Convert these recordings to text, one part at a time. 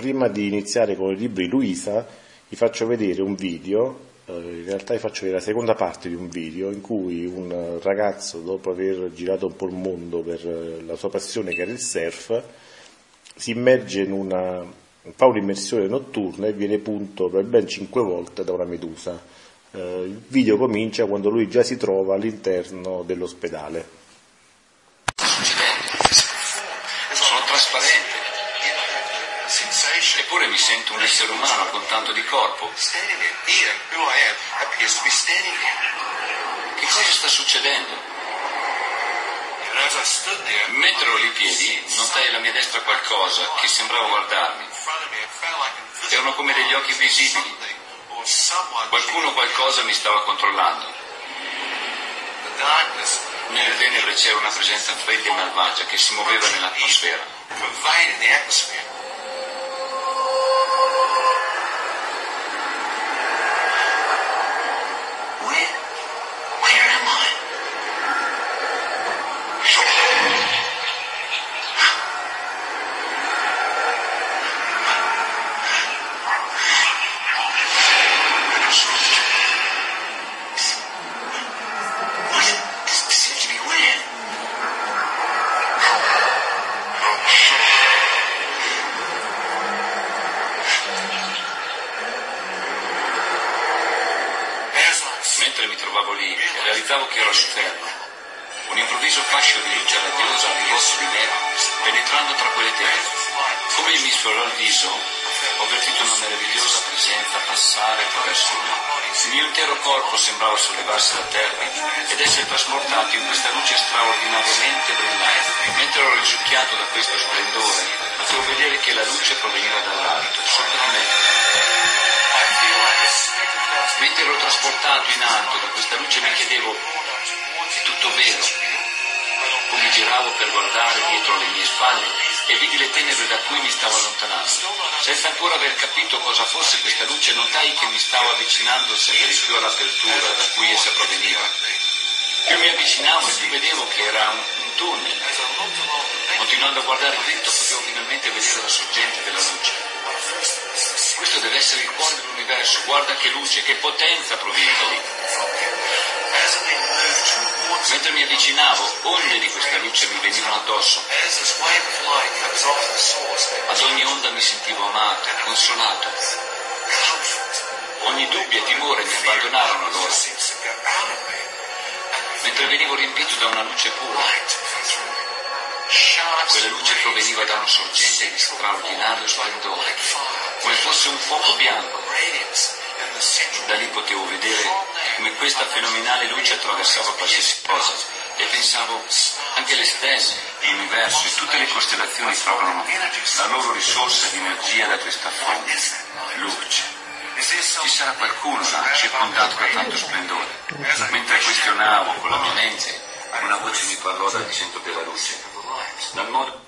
prima di iniziare con i libri Luisa, vi faccio vedere un video, eh, in realtà vi faccio vedere la seconda parte di un video in cui un ragazzo, dopo aver girato un po' il mondo per eh, la sua passione che era il surf, si immerge in una, fa un'immersione notturna e viene punto per ben cinque volte da una medusa. Eh, il video comincia quando lui già si trova all'interno dell'ospedale. Qualcosa che sembrava guardarmi. Erano come degli occhi visibili. Qualcuno o qualcosa mi stava controllando. Nelle tenebre c'era una presenza fredda e malvagia che si muoveva nell'atmosfera. Dell'universo, guarda che luce, che potenza proviene da lì. Mentre mi avvicinavo, onde di questa luce mi venivano addosso. Ad ogni onda mi sentivo amato, consolato. Ogni dubbio e timore mi abbandonarono allora. Mentre venivo riempito da una luce pura. Quella luce proveniva da una sorgente di straordinario splendore, come fosse un fuoco bianco. Da lì potevo vedere come questa fenomenale luce attraversava qualsiasi cosa e pensavo anche le stesse, l'universo e tutte le costellazioni trovano la loro risorsa di energia da questa fonte, luce. Ci sarà qualcuno là, circondato da tanto splendore. Mentre questionavo con la mia mente, una voce mi parlò dal centro della luce.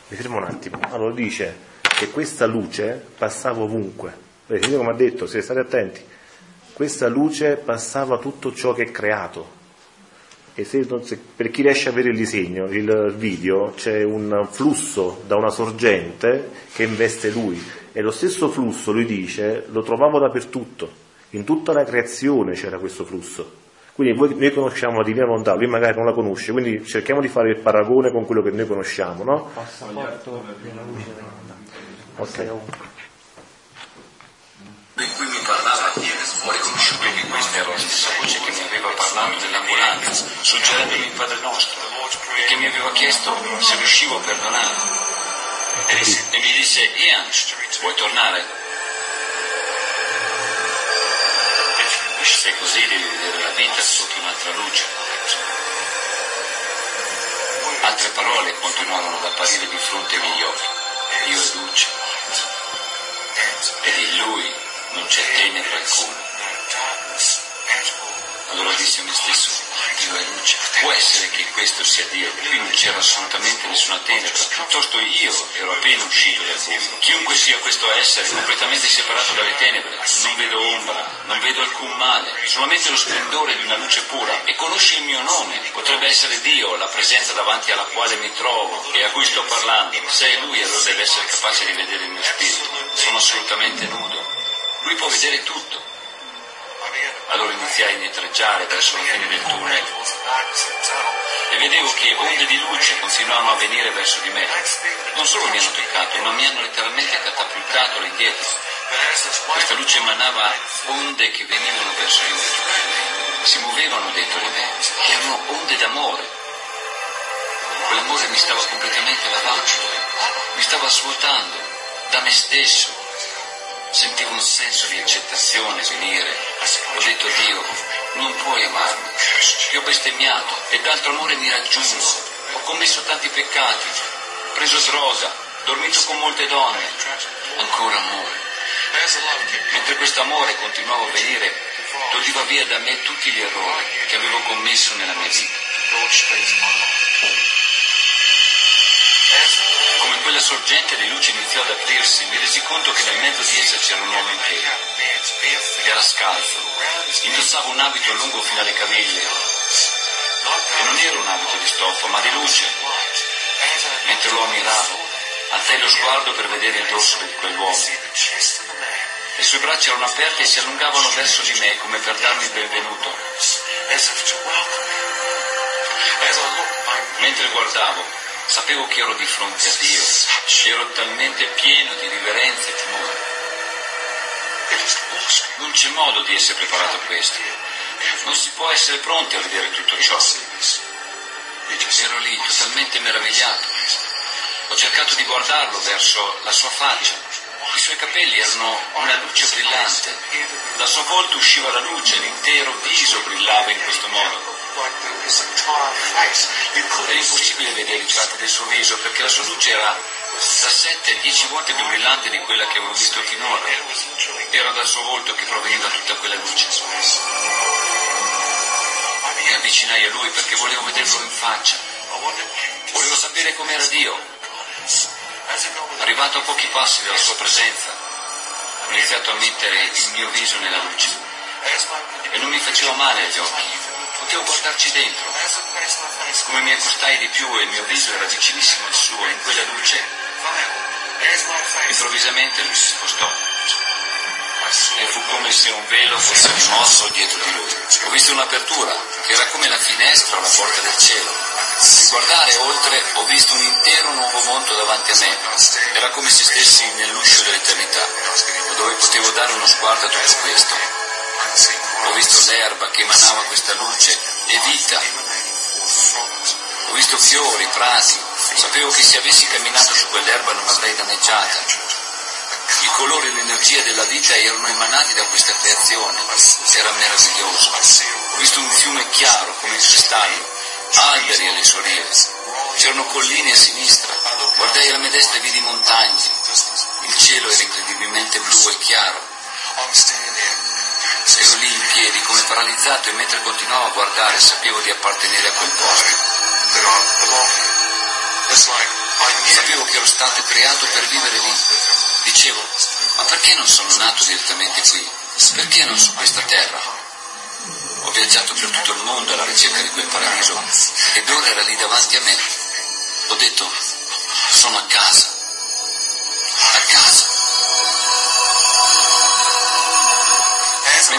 Mi fermo un attimo. Allora dice che questa luce passava ovunque. Vedete come ha detto, se state attenti, questa luce passava tutto ciò che è creato. E se, se- per chi riesce a vedere il disegno, il video, c'è un flusso da una sorgente che investe lui. E lo stesso flusso, lui dice, lo trovavo dappertutto. In tutta la creazione c'era questo flusso. Quindi voi- noi conosciamo la Divina Volontà, lui magari non la conosce, quindi cerchiamo di fare il paragone con quello che noi conosciamo, no? Passaporto della luce della In cui mi parlava, ho riconosciuto che questa era la stessa voce che mi aveva parlato nell'ambulanza, suggerendomi il Padre Nostro, e che mi aveva chiesto se riuscivo a perdonare. E, mi disse, Ian, vuoi tornare? Se così devi vedere la vita sotto un'altra luce. Altre parole continuavano ad apparire di fronte ai miei occhi. Io e luce. Ed in lui non c'è tenebra alcuna. Allora dissi a me stesso, Dio è luce. Può essere che questo sia Dio. Qui non c'era assolutamente nessuna tenebra. Piuttosto io ero appena uscito dal buio. Chiunque sia questo essere completamente separato dalle tenebre, non vedo ombra, non vedo alcun male, solamente lo splendore di una luce pura e conosci il mio nome. Potrebbe essere Dio, la presenza davanti alla quale mi trovo e a cui sto parlando. Se è Lui allora deve essere capace di vedere il mio spirito. Sono assolutamente nudo. Lui può vedere tutto. Allora iniziai a indietreggiare verso la fine del tunnel e vedevo che onde di luce continuavano a venire verso di me. Non solo mi hanno toccato, ma mi hanno letteralmente catapultato all'indietro. Questa luce emanava onde che venivano verso di me, si muovevano dentro di me, erano onde d'amore. Quell'amore mi stava completamente lavando, mi stava svuotando da me stesso, Sentivo un senso di accettazione venire. Ho detto Dio, non puoi amarmi. Ti ho bestemmiato e d'altro amore mi raggiungo. Ho commesso tanti peccati, preso droga, dormito con molte donne. Ancora amore. Mentre questo amore continuava a venire, toglieva via da me tutti gli errori che avevo commesso nella mia vita. Quella sorgente di luce iniziò ad aprirsi, mi resi conto che nel mezzo di essa c'era un uomo in piedi. Era scalzo, indossava un abito lungo fino alle caviglie. E non era un abito di stoffa, ma di luce. Mentre lo ammiravo, alzai lo sguardo per vedere il dorso di quell'uomo. Le sue braccia erano aperte e si allungavano verso di me come per darmi il benvenuto. Mentre guardavo, Sapevo che ero di fronte a Dio, ero talmente pieno di riverenza e timore. Non c'è modo di essere preparato a questo. Non si può essere pronti a vedere tutto ciò. Ero lì totalmente meravigliato. Ho cercato di guardarlo verso la sua faccia. I suoi capelli erano una luce brillante. Dal suo volto usciva la luce, l'intero viso brillava in questo modo. Era impossibile vedere i tratti del suo viso perché la sua luce era da 7-10 volte più brillante di quella che avevo visto finora. Era dal suo volto che proveniva tutta quella luce. Mi avvicinai a lui perché volevo vederlo in faccia. Volevo sapere com'era Dio. Arrivato a pochi passi dalla sua presenza, ho iniziato a mettere il mio viso nella luce e non mi faceva male agli occhi potevo guardarci dentro. Come mi accostai di più e il mio viso era vicinissimo al suo, in quella luce, improvvisamente lui si spostò. E fu come se un velo fosse rimosso dietro di lui. Ho visto un'apertura, che era come la finestra o la porta del cielo. Nel guardare oltre ho visto un intero nuovo mondo davanti a me. Era come se stessi nell'uscio dell'eternità, dove potevo dare uno sguardo a tutto questo. Ho visto l'erba che emanava questa luce e vita. Ho visto fiori, prati. Sapevo che se avessi camminato su quell'erba non avrei danneggiata. Il colore e l'energia della vita erano emanati da questa creazione. Era meraviglioso. Ho visto un fiume chiaro come il cristallo, alberi alle sue rive. C'erano colline a sinistra. Guardai alla mia destra e vidi montagne. Il cielo era incredibilmente blu e chiaro. Ero lì in piedi come paralizzato e mentre continuavo a guardare sapevo di appartenere a quel posto. Sapevo che ero stato creato per vivere lì. Dicevo, ma perché non sono nato direttamente qui? Perché non su questa terra? Ho viaggiato per tutto il mondo alla ricerca di quel paradiso ed ora era lì davanti a me. Ho detto, sono a casa. A casa.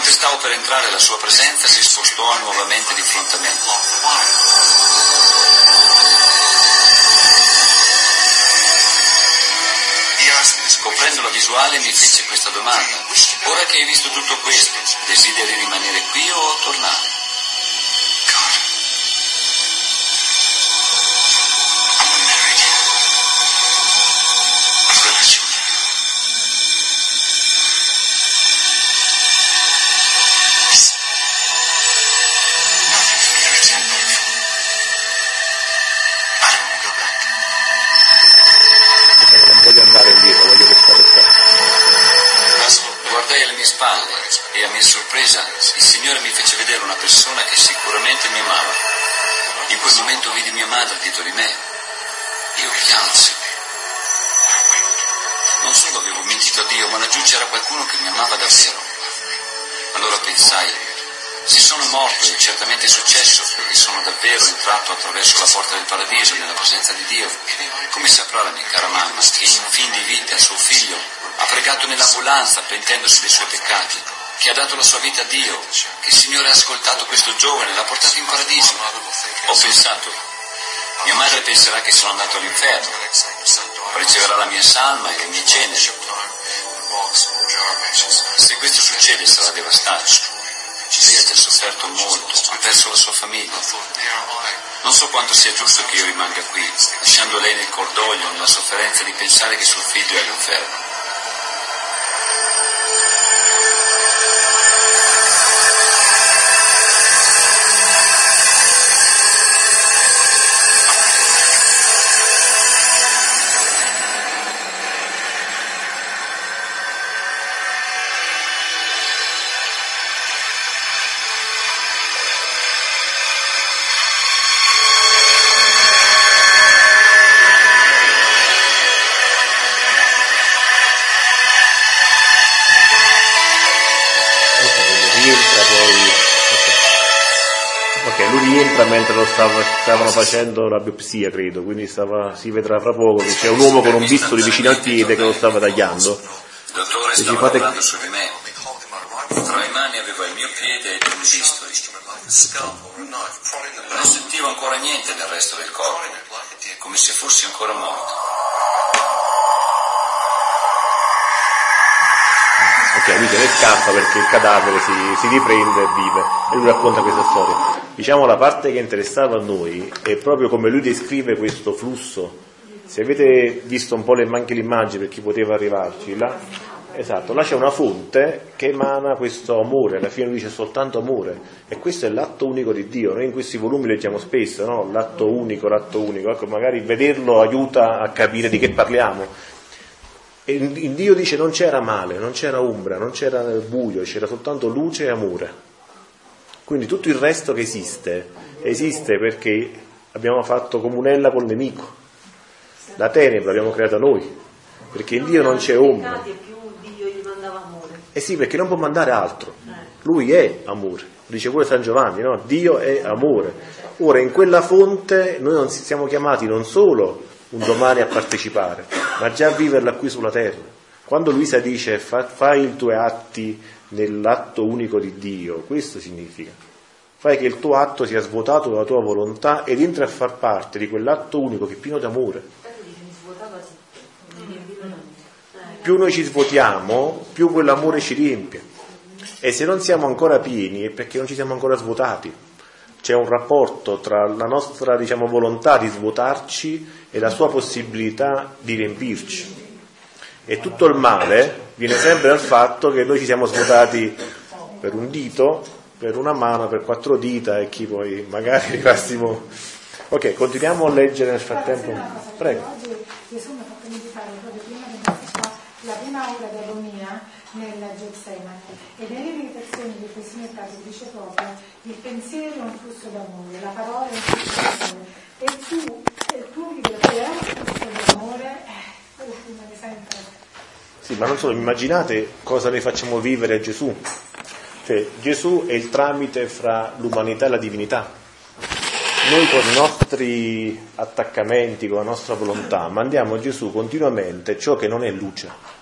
Mentre stavo per entrare la sua presenza si spostò nuovamente di fronte a me. Scoprendo la visuale mi fece questa domanda. Ora che hai visto tutto questo, desideri rimanere qui o tornare? Qualcuno che mi amava davvero. Allora pensai, se sono morto e certamente è successo perché sono davvero entrato attraverso la porta del paradiso nella presenza di Dio, come saprà la mia cara mamma che in fin di vita suo figlio ha pregato nell'ambulanza pentendosi dei suoi peccati, che ha dato la sua vita a Dio, che il Signore ha ascoltato questo giovane l'ha portato in paradiso? Ho pensato, mia madre penserà che sono andato all'inferno, riceverà la mia salma e le mie ceneri. Succede sarà devastato. Lei ha sofferto molto, ha perso la sua famiglia. Non so quanto sia giusto che io rimanga qui, lasciando lei nel cordoglio, nella sofferenza di pensare che suo figlio è all'inferno. Stava, stavano facendo la biopsia, credo, quindi stava, si vedrà fra poco che c'è un uomo con un bisturi vicino al piede che lo stava tagliando. E stava fate... lavorando su di me. Tra le mani aveva il mio piede e un bisturi. Non sentivo ancora niente del resto del corpo, come se fossi ancora morto. Ok, lui se ne scappa perché il cadavere si, si riprende e vive e lui racconta questa storia. Diciamo la parte che interessava a noi è proprio come lui descrive questo flusso. Se avete visto un po' le, anche l'immagine per chi poteva arrivarci, là, esatto, là c'è una fonte che emana questo amore, alla fine lui dice soltanto amore e questo è l'atto unico di Dio. Noi in questi volumi leggiamo spesso, no? l'atto unico, l'atto unico, ecco, magari vederlo aiuta a capire di che parliamo e in Dio dice non c'era male, non c'era ombra, non c'era buio, c'era soltanto luce e amore. Quindi tutto il resto che esiste, esiste perché abbiamo fatto comunella col nemico. La tenebra l'abbiamo creata noi, perché in Dio non c'è ombra. Eh sì, perché non può mandare altro. Lui è amore. Dice pure San Giovanni, no? Dio è amore. Ora in quella fonte noi non siamo chiamati non solo un domani a partecipare, ma già viverla qui sulla terra. Quando Luisa dice fa, fai i tuoi atti nell'atto unico di Dio, questo significa. Fai che il tuo atto sia svuotato dalla tua volontà ed entri a far parte di quell'atto unico che è pieno d'amore. Più noi ci svuotiamo, più quell'amore ci riempie. E se non siamo ancora pieni è perché non ci siamo ancora svuotati c'è un rapporto tra la nostra diciamo, volontà di svuotarci e la sua possibilità di riempirci. E tutto il male viene sempre dal fatto che noi ci siamo svuotati per un dito, per una mano, per quattro dita e chi poi magari arrivassimo... Ok, continuiamo a leggere nel frattempo. Prego. Gesù mi ha fatto meditare proprio prima la prima ora di agonia nella Getsemani e nelle meditazioni di questo mercato dice proprio il pensiero è un flusso d'amore, la parola è un flusso d'amore e tu, e tu che è un flusso d'amore, eh, quello rimane sempre. Sì, ma non solo, immaginate cosa ne facciamo vivere a Gesù. Cioè, Gesù è il tramite fra l'umanità e la divinità. Noi con i nostri attaccamenti, con la nostra volontà, mandiamo a Gesù continuamente ciò che non è luce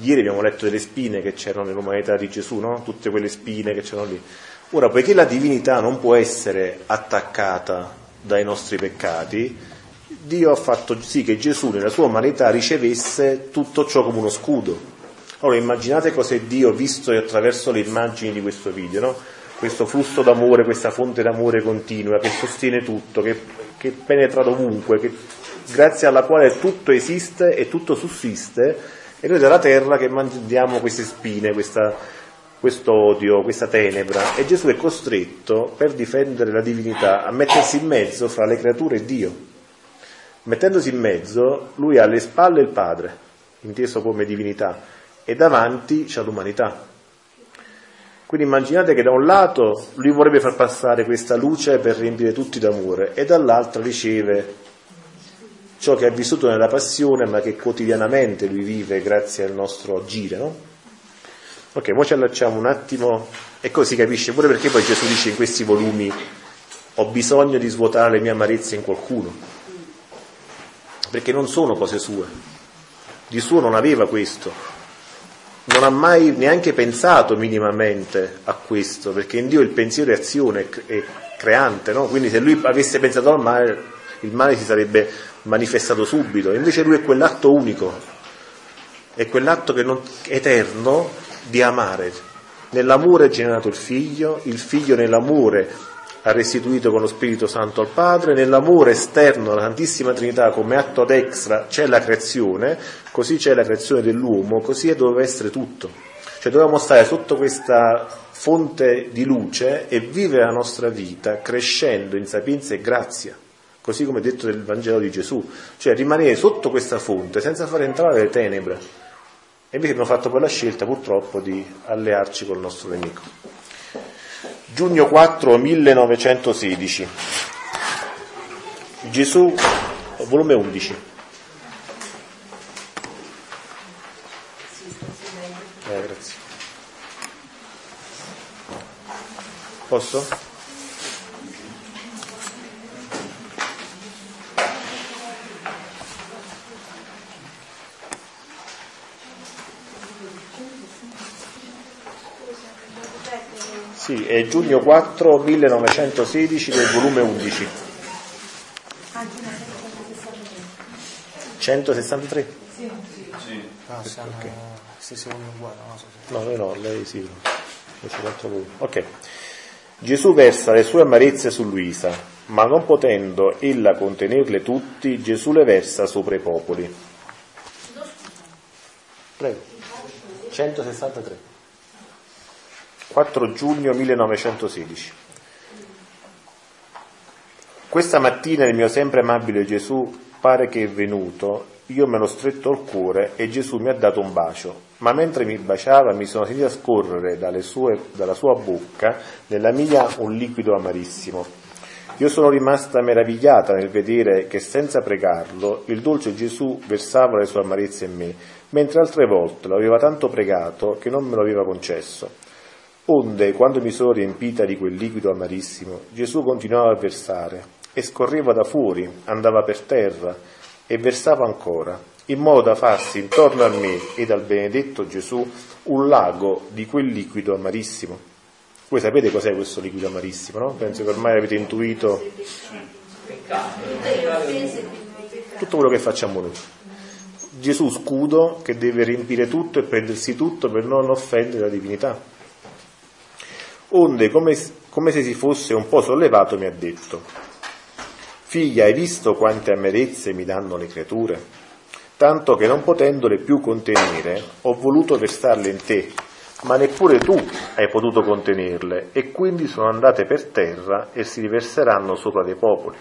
Ieri abbiamo letto delle spine che c'erano nell'umanità di Gesù, no? tutte quelle spine che c'erano lì. Ora, poiché la divinità non può essere attaccata dai nostri peccati, Dio ha fatto sì che Gesù nella sua umanità ricevesse tutto ciò come uno scudo. Allora immaginate cos'è Dio visto attraverso le immagini di questo video, no? questo flusso d'amore, questa fonte d'amore continua che sostiene tutto, che, che penetra dovunque, che, grazie alla quale tutto esiste e tutto sussiste e noi dalla terra che mandiamo queste spine, questo odio, questa tenebra, e Gesù è costretto, per difendere la divinità, a mettersi in mezzo fra le creature e Dio. Mettendosi in mezzo, lui ha alle spalle il Padre, inteso come divinità, e davanti c'è l'umanità. Quindi immaginate che da un lato lui vorrebbe far passare questa luce per riempire tutti d'amore e dall'altro riceve ciò che ha vissuto nella passione ma che quotidianamente lui vive grazie al nostro agire, no? Ok, ora ci allacciamo un attimo e così capisce pure perché poi Gesù dice in questi volumi ho bisogno di svuotare le mie amarezze in qualcuno, perché non sono cose sue, di suo non aveva questo, non ha mai neanche pensato minimamente a questo, perché in Dio il pensiero è azione, è creante, no? quindi se lui avesse pensato al male, il male si sarebbe manifestato subito, invece lui è quell'atto unico, è quell'atto che non, eterno di amare. Nell'amore è generato il figlio, il figlio nell'amore ha restituito con lo Spirito Santo al Padre, nell'amore esterno alla Santissima Trinità come atto ad extra c'è la creazione, così c'è la creazione dell'uomo, così doveva essere tutto. Cioè dovevamo stare sotto questa fonte di luce e vivere la nostra vita crescendo in sapienza e grazia, così come detto nel Vangelo di Gesù, cioè rimanere sotto questa fonte senza far entrare le tenebre. E invece abbiamo fatto poi la scelta purtroppo di allearci col nostro nemico. Giugno 4 1916. Gesù, volume 11. Eh, grazie. Posso? Sì, è giugno 4 1916 del volume 11. 163? Sì. No, siamo Ok. stessi volumi uguali, non so se... No, no, lei sì. Ok. Gesù versa le sue amarezze su Luisa, ma non potendo ella contenerle tutti, Gesù le versa sopra i popoli. Prego. 163. 4 giugno 1916. Questa mattina il mio sempre amabile Gesù pare che è venuto, io me l'ho stretto al cuore e Gesù mi ha dato un bacio, ma mentre mi baciava mi sono sentita scorrere sue- dalla sua bocca nella mia un liquido amarissimo. Io sono rimasta meravigliata nel vedere che senza pregarlo il dolce Gesù versava le sue amarezze in me, mentre altre volte lo aveva tanto pregato che non me lo aveva concesso. Onde, quando mi sono riempita di quel liquido amarissimo, Gesù continuava a versare e scorreva da fuori, andava per terra e versava ancora, in modo da farsi intorno a me e al benedetto Gesù un lago di quel liquido amarissimo. Voi sapete cos'è questo liquido amarissimo, no? Penso che ormai avete intuito tutto quello che facciamo noi. Gesù scudo che deve riempire tutto e prendersi tutto per non offendere la divinità. Onde, come, come se si fosse un po' sollevato, mi ha detto, Figlia, hai visto quante amarezze mi danno le creature? Tanto che non potendole più contenere, ho voluto versarle in te, ma neppure tu hai potuto contenerle, e quindi sono andate per terra e si riverseranno sopra dei popoli.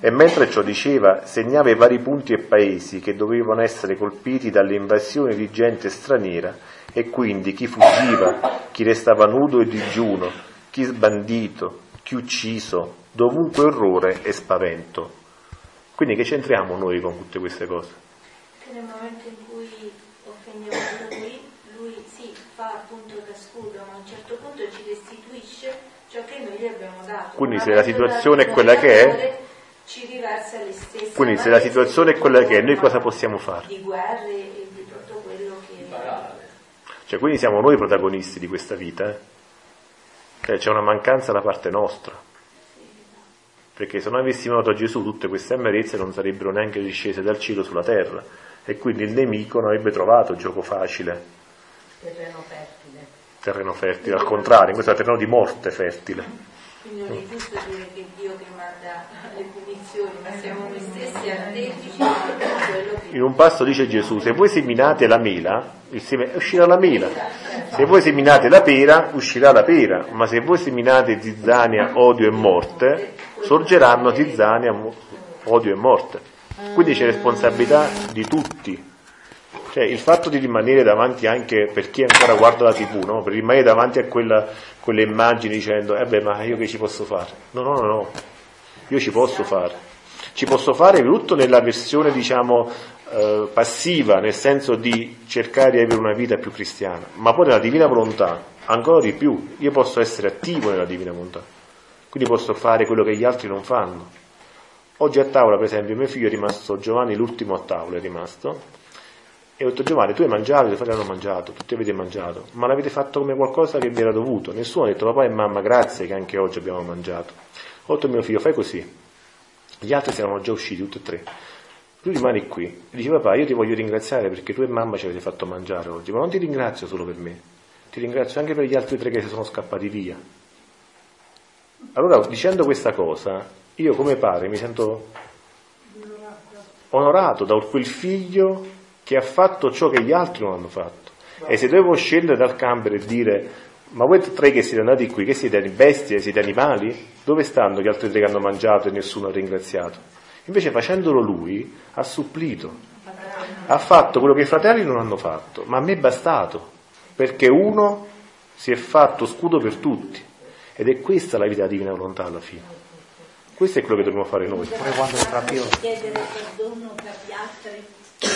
E mentre ciò diceva, segnava i vari punti e paesi che dovevano essere colpiti dalle invasioni di gente straniera, e quindi chi fuggiva, chi restava nudo e digiuno, chi sbandito, chi ucciso, dovunque orrore e spavento. Quindi che c'entriamo noi con tutte queste cose? Che nel momento in cui offendiamo lui, lui sì, fa appunto da scudo, ma a un certo punto ci restituisce ciò che noi gli abbiamo dato. Quindi se la situazione è quella che è- ci riversa le stesse Quindi se la situazione è quella che è, noi cosa possiamo fare? Di guerre e di tutto quello che... Cioè, quindi siamo noi protagonisti di questa vita, eh? Cioè, c'è una mancanza da parte nostra. Perché se noi avessimo dato a Gesù tutte queste amarezze non sarebbero neanche discese dal cielo sulla terra e quindi il nemico non avrebbe trovato gioco facile, terreno fertile. terreno fertile, al contrario, in questo è un terreno di morte fertile. Quindi non è giusto dire che Dio che manda le punizioni, ma siamo noi In un passo dice Gesù, se voi seminate la mela, seme- uscirà la mela. Se voi seminate la pera, uscirà la pera. Ma se voi seminate zizzania, odio e morte, sorgeranno zizzania, odio e morte. Quindi c'è responsabilità di tutti. Cioè il fatto di rimanere davanti anche per chi ancora guarda la tv, no? per rimanere davanti a quella, quelle immagini dicendo, eh beh ma io che ci posso fare? No, no, no, no, io ci posso fare. Ci posso fare tutto nella versione, diciamo, eh, passiva, nel senso di cercare di avere una vita più cristiana, ma poi nella divina volontà, ancora di più, io posso essere attivo nella divina volontà, quindi posso fare quello che gli altri non fanno. Oggi a tavola, per esempio, mio figlio è rimasto, Giovanni l'ultimo a tavola è rimasto, e ho detto Giovanni, tu hai mangiato, i tuoi fratelli hanno mangiato, tutti avete mangiato, ma l'avete fatto come qualcosa che vi era dovuto. Nessuno ha detto papà e mamma grazie che anche oggi abbiamo mangiato. Ho detto mio figlio, fai così. Gli altri si erano già usciti, tutti e tre. Lui rimane qui e dice papà io ti voglio ringraziare perché tu e mamma ci avete fatto mangiare oggi, ma non ti ringrazio solo per me, ti ringrazio anche per gli altri tre che si sono scappati via. Allora dicendo questa cosa, io come pare mi sento onorato da quel figlio che ha fatto ciò che gli altri non hanno fatto. E se devo scendere dal camper e dire ma voi tre che siete andati qui, che siete bestie, siete animali? Dove stanno gli altri tre che hanno mangiato e nessuno ha ringraziato? Invece facendolo lui ha supplito, ha fatto quello che i fratelli non hanno fatto, ma a me è bastato, perché uno si è fatto scudo per tutti. Ed è questa la vita della divina volontà alla fine. Questo è quello che dobbiamo fare noi. Pure quando Frappio,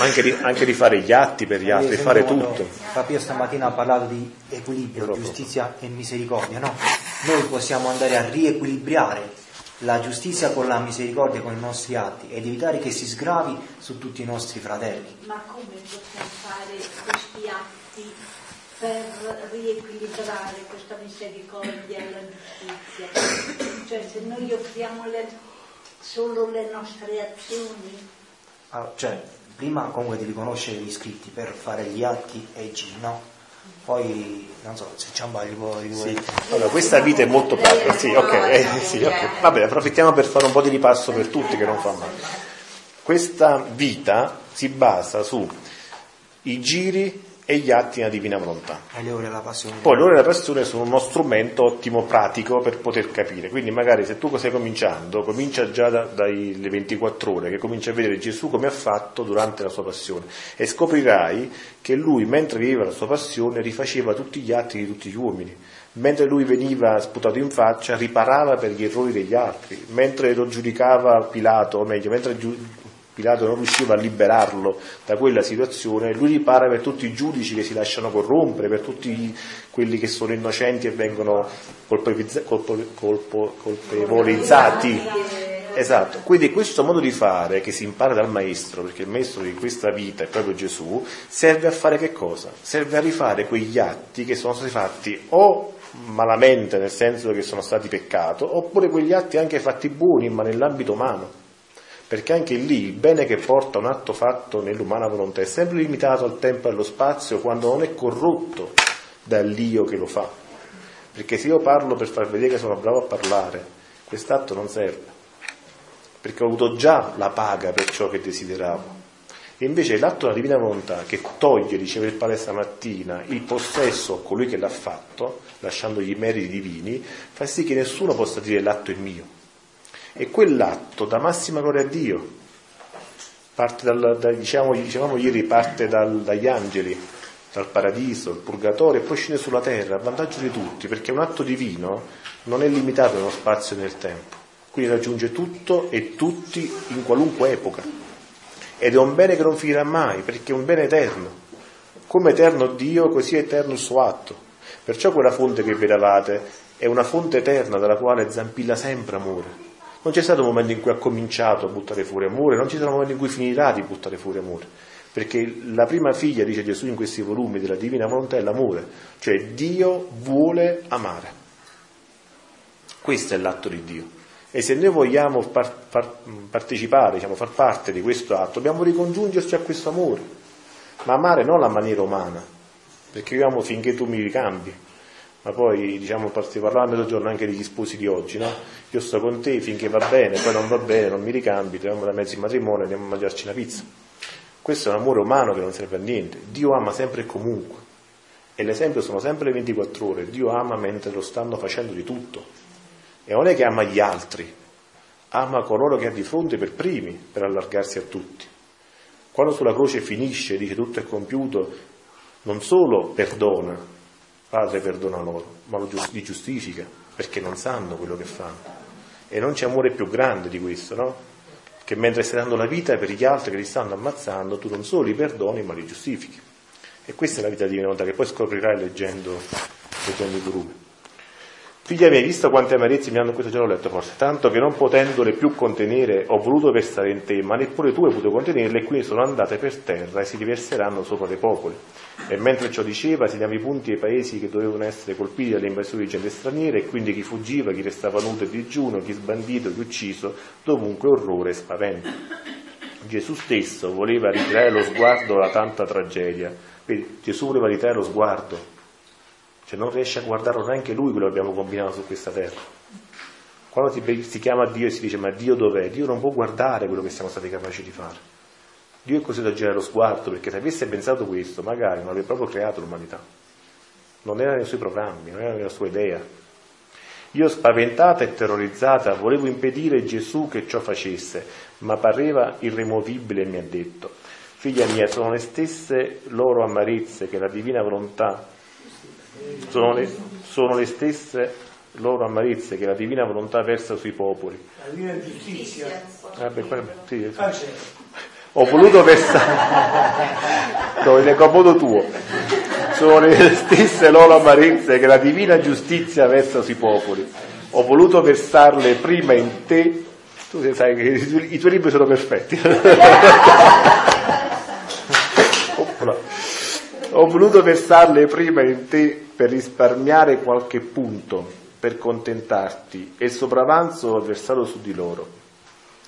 anche di, anche di fare gli atti per gli altri, fare tutto. Frappio stamattina ha parlato di equilibrio, Purtroppo. giustizia e misericordia, no? Noi possiamo andare a riequilibrare la giustizia con la misericordia con i nostri atti ed evitare che si sgravi su tutti i nostri fratelli. Ma come possiamo fare questi atti per riequilibrare questa misericordia e la giustizia? Cioè se noi offriamo le- solo le nostre azioni, Ah, cioè, prima comunque devi conoscere gli scritti per fare gli atti e i giri, no? Poi, non so, se Ciamba li può... Li vuoi- Allora, questa vita è molto pratica. Sì, ok, eh, sì, ok. Vabbè, approfittiamo per fare un po' di ripasso per tutti che non fa male. Questa vita si basa su i giri e gli atti nella divina volontà. E le ore della passione. Poi l'ora della passione sono uno strumento ottimo, pratico per poter capire. Quindi magari se tu stai cominciando, comincia già da- dalle 24 ore, che cominci a vedere Gesù come ha fatto durante la sua passione e scoprirai che lui mentre viveva la sua passione rifaceva tutti gli atti di tutti gli uomini. Mentre lui veniva sputato in faccia, riparava per gli errori degli altri. Mentre lo giudicava Pilato, o meglio, mentre Pilato non riusciva a liberarlo da quella situazione, lui ripara per tutti i giudici che si lasciano corrompere, per tutti quelli che sono innocenti e vengono colpo- colpo- colpevolizzati. Esatto, quindi questo modo di fare che si impara dal maestro, perché il maestro di questa vita è proprio Gesù, serve a fare che cosa? Serve a rifare quegli atti che sono stati fatti o malamente, nel senso che sono stati peccato, oppure quegli atti anche fatti buoni, ma nell'ambito umano. Perché anche lì il bene che porta un atto fatto nell'umana volontà è sempre limitato al tempo e allo spazio quando non è corrotto dall'io che lo fa. Perché se io parlo per far vedere che sono bravo a parlare, quest'atto non serve. Perché ho avuto già la paga per ciò che desideravo. E invece l'atto della divina volontà che toglie, diceva il padre stamattina, il possesso a colui che l'ha fatto, lasciandogli i meriti divini, fa sì che nessuno possa dire l'atto è mio. E quell'atto dà massima gloria a Dio. Parte dal, da- diciamo, dicevamo ieri, parte dal- dagli angeli, dal paradiso, il purgatorio e poi scende sulla terra, a vantaggio di tutti, perché un atto divino non è limitato nello spazio e nel tempo. Quindi raggiunge tutto e tutti in qualunque epoca. Ed è un bene che non finirà mai, perché è un bene eterno. Come eterno Dio, così è eterno il suo atto. Perciò quella fonte che vedevate è una fonte eterna dalla quale zampilla sempre amore. Non c'è stato un momento in cui ha cominciato a buttare fuori amore, non ci sarà un momento in cui finirà di buttare fuori amore. Perché la prima figlia, dice Gesù in questi volumi della Divina Volontà, è l'amore. Cioè Dio vuole amare. Questo è l'atto di Dio. E se noi vogliamo par- far- partecipare, diciamo, far parte di questo atto, dobbiamo ricongiungerci a questo amore. Ma amare non alla maniera umana, perché io amo finché tu mi ricambi. Ma poi, diciamo, si parlava a mezzogiorno anche degli sposi di oggi, no? Io sto con te finché va bene, poi non va bene, non mi ricambi, troviamo da mezzo in matrimonio andiamo a mangiarci una pizza. Questo è un amore umano che non serve a niente. Dio ama sempre e comunque. E l'esempio sono sempre le 24 ore. Dio ama mentre lo stanno facendo di tutto. E non è che ama gli altri, ama coloro che ha di fronte per primi, per allargarsi a tutti. Quando sulla croce finisce, dice tutto è compiuto, non solo perdona, Padre perdona loro, ma li giustifica, perché non sanno quello che fanno. E non c'è amore più grande di questo, no? che mentre stai dando la vita per gli altri che li stanno ammazzando, tu non solo li perdoni ma li giustifichi. E questa è la vita divina che poi scoprirai leggendo, leggendo i volumi. Figlia mia, visto quante amarezze mi hanno, questo già l'ho letto forse, tanto che non potendole più contenere ho voluto versare in te, ma neppure tu hai potuto contenerle e quindi sono andate per terra e si riverseranno sopra dei popoli. E mentre ciò diceva, segnava i punti ai paesi che dovevano essere colpiti dalle invasioni di gente straniera e quindi chi fuggiva, chi restava nudo e digiuno, chi sbandito, chi ucciso, dovunque orrore e spavento. Gesù stesso voleva ritirare lo sguardo da tanta tragedia. Vedi, Gesù voleva ritirare lo sguardo cioè non riesce a guardare neanche lui quello che abbiamo combinato su questa terra. Quando si, si chiama Dio e si dice ma Dio dov'è? Dio non può guardare quello che siamo stati capaci di fare. Dio è così da girare lo sguardo perché se avesse pensato questo magari non avrebbe proprio creato l'umanità. Non era nei suoi programmi, non era nella sua idea. Io spaventata e terrorizzata volevo impedire Gesù che ciò facesse, ma pareva irremovibile e mi ha detto, figlia mia, sono le stesse loro amarezze che la divina volontà sono le, sono le stesse loro amarezze che la divina volontà versa sui popoli. La divina giustizia. Ah, beh, sì, sì. Ah, certo. Ho voluto versare, no, il comodo tuo, sono le stesse loro amarezze che la divina giustizia versa sui popoli. Ho voluto versarle prima in te, tu sai che i tuoi libri sono perfetti. Ho voluto versarle prima in te per risparmiare qualche punto, per contentarti, e il sopravanzo ho versato su di loro.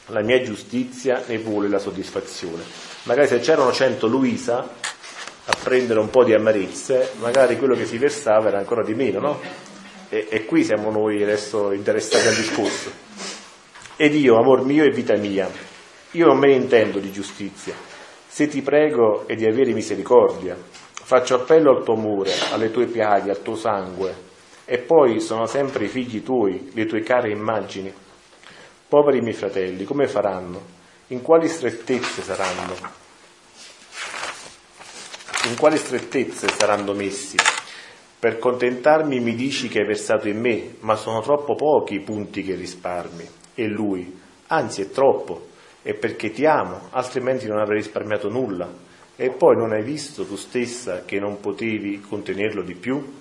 La mia giustizia ne vuole la soddisfazione. Magari se c'erano cento Luisa a prendere un po' di amarezze, magari quello che si versava era ancora di meno, no? E, e qui siamo noi adesso interessati al discorso. Ed io, amor mio e vita mia, io non me ne intendo di giustizia. Se ti prego è di avere misericordia, Faccio appello al tuo amore, alle tue piaghe, al tuo sangue, e poi sono sempre i figli tuoi, le tue care immagini. Poveri miei fratelli, come faranno? In quali strettezze saranno? In quali strettezze saranno messi? Per contentarmi mi dici che hai versato in me, ma sono troppo pochi i punti che risparmi. E lui, anzi è troppo, è perché ti amo, altrimenti non avrei risparmiato nulla. E poi non hai visto tu stessa che non potevi contenerlo di più?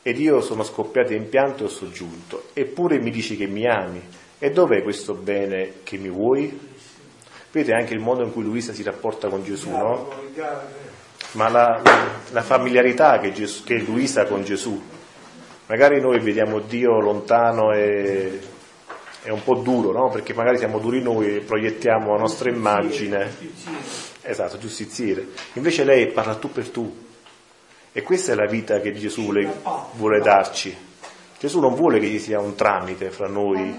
Ed io sono scoppiata in pianto e ho soggiunto. Eppure mi dici che mi ami. E dov'è questo bene che mi vuoi? Vedete anche il modo in cui Luisa si rapporta con Gesù, no? Ma la, la familiarità che, Gesù, che Luisa ha con Gesù. Magari noi vediamo Dio lontano e è un po' duro, no? Perché magari siamo duri noi e proiettiamo la nostra immagine Esatto, giustiziere. Invece lei parla tu per tu. E questa è la vita che Gesù vuole, vuole darci. Gesù non vuole che ci sia un tramite fra noi.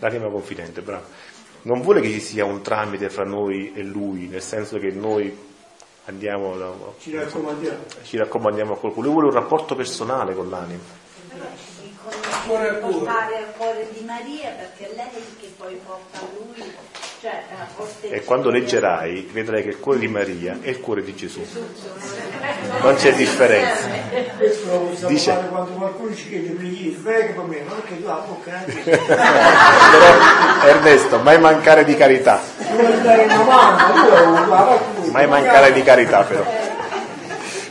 L'anima confidente, bravo. Non vuole che ci sia un tramite fra noi e Lui, nel senso che noi andiamo, ci raccomandiamo. ci raccomandiamo a qualcuno. Lui vuole un rapporto personale con l'anima. Cuore a cuore. al cuore di Maria perché è lei che poi porta a lui cioè, e quando leggerai vedrai che il cuore di Maria è il cuore di Gesù. Non c'è differenza. Dice... quando qualcuno ci chiede preghi, prega per me, non che tu la bocca Però Ernesto, mai mancare di carità. Mai mancare di carità però.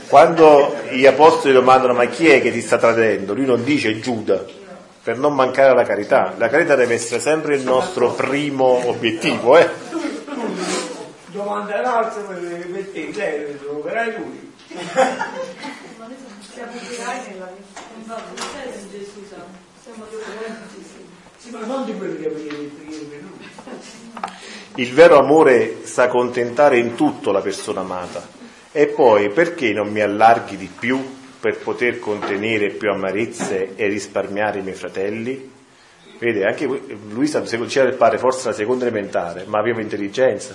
Quando gli apostoli domandano ma chi è che ti sta tradendo? Lui non dice Giuda, per non mancare alla carità. La carità deve essere sempre il nostro primo obiettivo. Eh? Domanda un'altra per te, troverai lui. Siamo tirati nella Gesù, siamo Sì, ma non di quello che avevi Il vero amore sa contentare in tutto la persona amata. E poi perché non mi allarghi di più per poter contenere più amarezze e risparmiare i miei fratelli? Vede, anche lui c'era il padre, forse la seconda elementare, ma aveva intelligenza,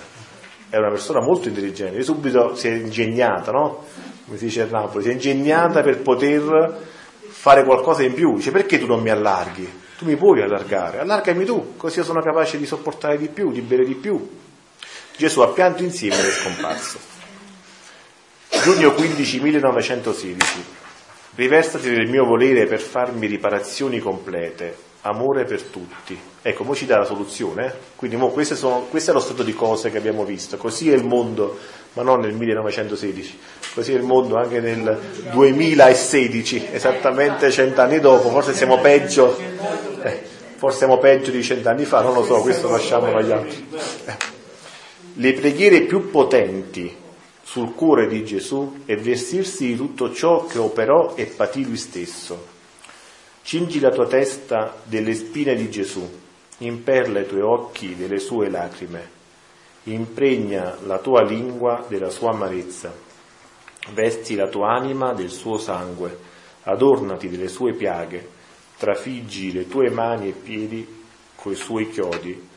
era una persona molto intelligente, e subito si è ingegnata, no? Come si dice a Napoli, si è ingegnata per poter fare qualcosa in più. Dice, perché tu non mi allarghi? Tu mi puoi allargare, allargami tu, così io sono capace di sopportare di più, di bere di più. Gesù ha pianto insieme ed è scomparso. Giugno 15 1916. Riversati del mio volere per farmi riparazioni complete. amore per tutti. Ecco, mo ci dà la soluzione. eh. Quindi mo sono, questo è lo stato di cose che abbiamo visto. Così è il mondo, ma non nel 1916, così è il mondo anche nel 2016, esattamente cent'anni dopo. Forse siamo peggio, eh, forse siamo peggio di cent'anni fa, non lo so, questo lasciamolo agli altri. Eh. Le preghiere più potenti sul cuore di Gesù è vestirsi di tutto ciò che operò e patì lui stesso. Cingi la tua testa delle spine di Gesù, imperla i tuoi occhi delle sue lacrime, impregna la tua lingua della sua amarezza, vesti la tua anima del suo sangue, adornati delle sue piaghe, trafiggi le tue mani e piedi coi suoi chiodi,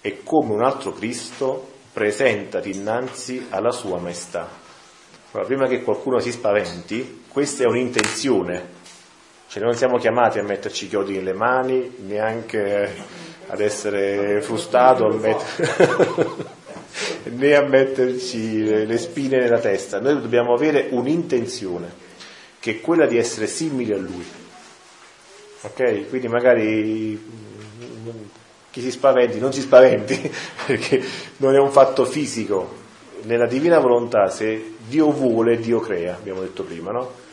e come un altro Cristo presentati innanzi alla sua maestà. Allora, prima che qualcuno si spaventi, questa è un'intenzione, cioè non siamo chiamati a metterci i chiodi nelle mani, neanche ad essere frustato, met- né a metterci le spine nella testa. Noi dobbiamo avere un'intenzione, che è quella di essere simili a Lui. Ok? Quindi magari chi si spaventi, non si spaventi, perché non è un fatto fisico. Nella divina volontà, se Dio vuole, Dio crea, abbiamo detto prima, no?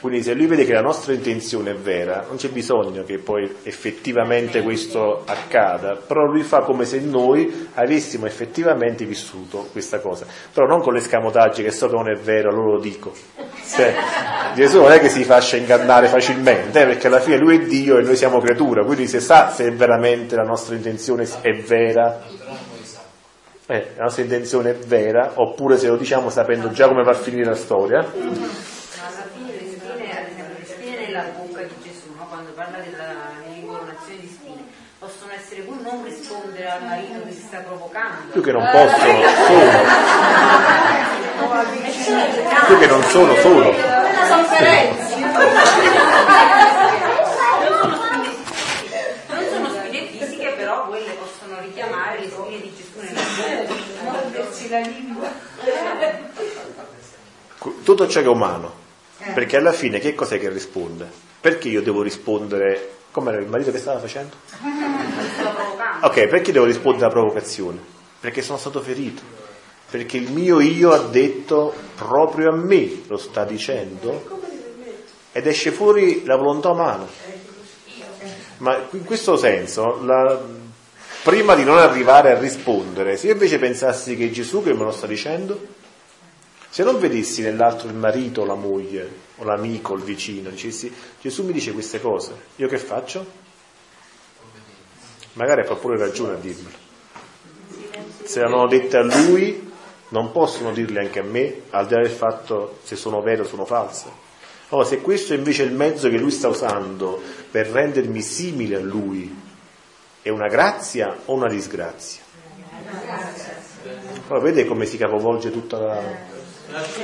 Quindi se lui vede che la nostra intenzione è vera, non c'è bisogno che poi effettivamente questo accada, però lui fa come se noi avessimo effettivamente vissuto questa cosa, però non con l'escamotaggi che so che non è vero, allora lo dico. Cioè, Gesù non è che si faccia ingannare facilmente, eh, perché alla fine lui è Dio e noi siamo creatura, quindi se sa se veramente la nostra intenzione è vera, eh, la nostra intenzione è vera, oppure se lo diciamo sapendo già come va a finire la storia, alla fine le spine, ad esempio, le spine nella bocca di Gesù, no? quando parla della incoronazione di spine, possono essere pur non rispondere al marito che si sta provocando. più che non possono, sono, più che non sono, sono. Non sono fisiche, però quelle possono richiamare le spine di Gesù nella bocca. Mordersi la lingua. tutto ciò che è umano. Perché alla fine che cos'è che risponde? Perché io devo rispondere come era il marito che stava facendo? Ok, perché devo rispondere alla provocazione? Perché sono stato ferito. Perché il mio io ha detto proprio a me, lo sta dicendo, ed esce fuori la volontà umana. Ma in questo senso, la- prima di non arrivare a rispondere, se io invece pensassi che è Gesù che me lo sta dicendo, se non vedessi nell'altro il marito la moglie, o l'amico, il vicino, dicessi Gesù mi dice queste cose, io che faccio? Magari fa pure ragione a dirmelo. Se l'hanno dette a lui, non possono dirle anche a me, al di là del fatto se sono vere o sono false. No, se questo è invece il mezzo che lui sta usando per rendermi simile a lui, è una grazia o una disgrazia? Allora, vede come si capovolge tutto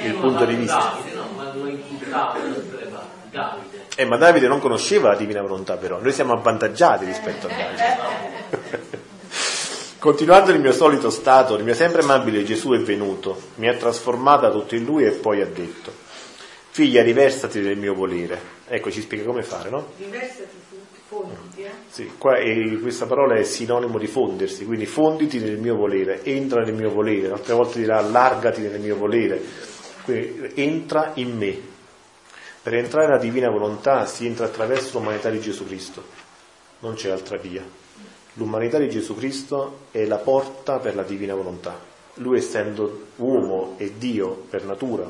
il punto di vista. Eh, ma Davide non conosceva la divina volontà però, noi siamo avvantaggiati rispetto a Davide. Continuando il mio solito stato, il mio sempre amabile Gesù è venuto, mi ha trasformata tutto in lui e poi ha detto, figlia riversati del mio volere. Ecco, ci spiega come fare, no? Riversati fonditi, eh? Sì, qua questa parola è sinonimo di fondersi, quindi fonditi nel mio volere, entra nel mio volere, altre volte dirà allargati nel mio volere, quindi entra in me. Per entrare nella divina volontà si entra attraverso l'umanità di Gesù Cristo, non c'è altra via. L'umanità di Gesù Cristo è la porta per la divina volontà. Lui essendo uomo e Dio per natura,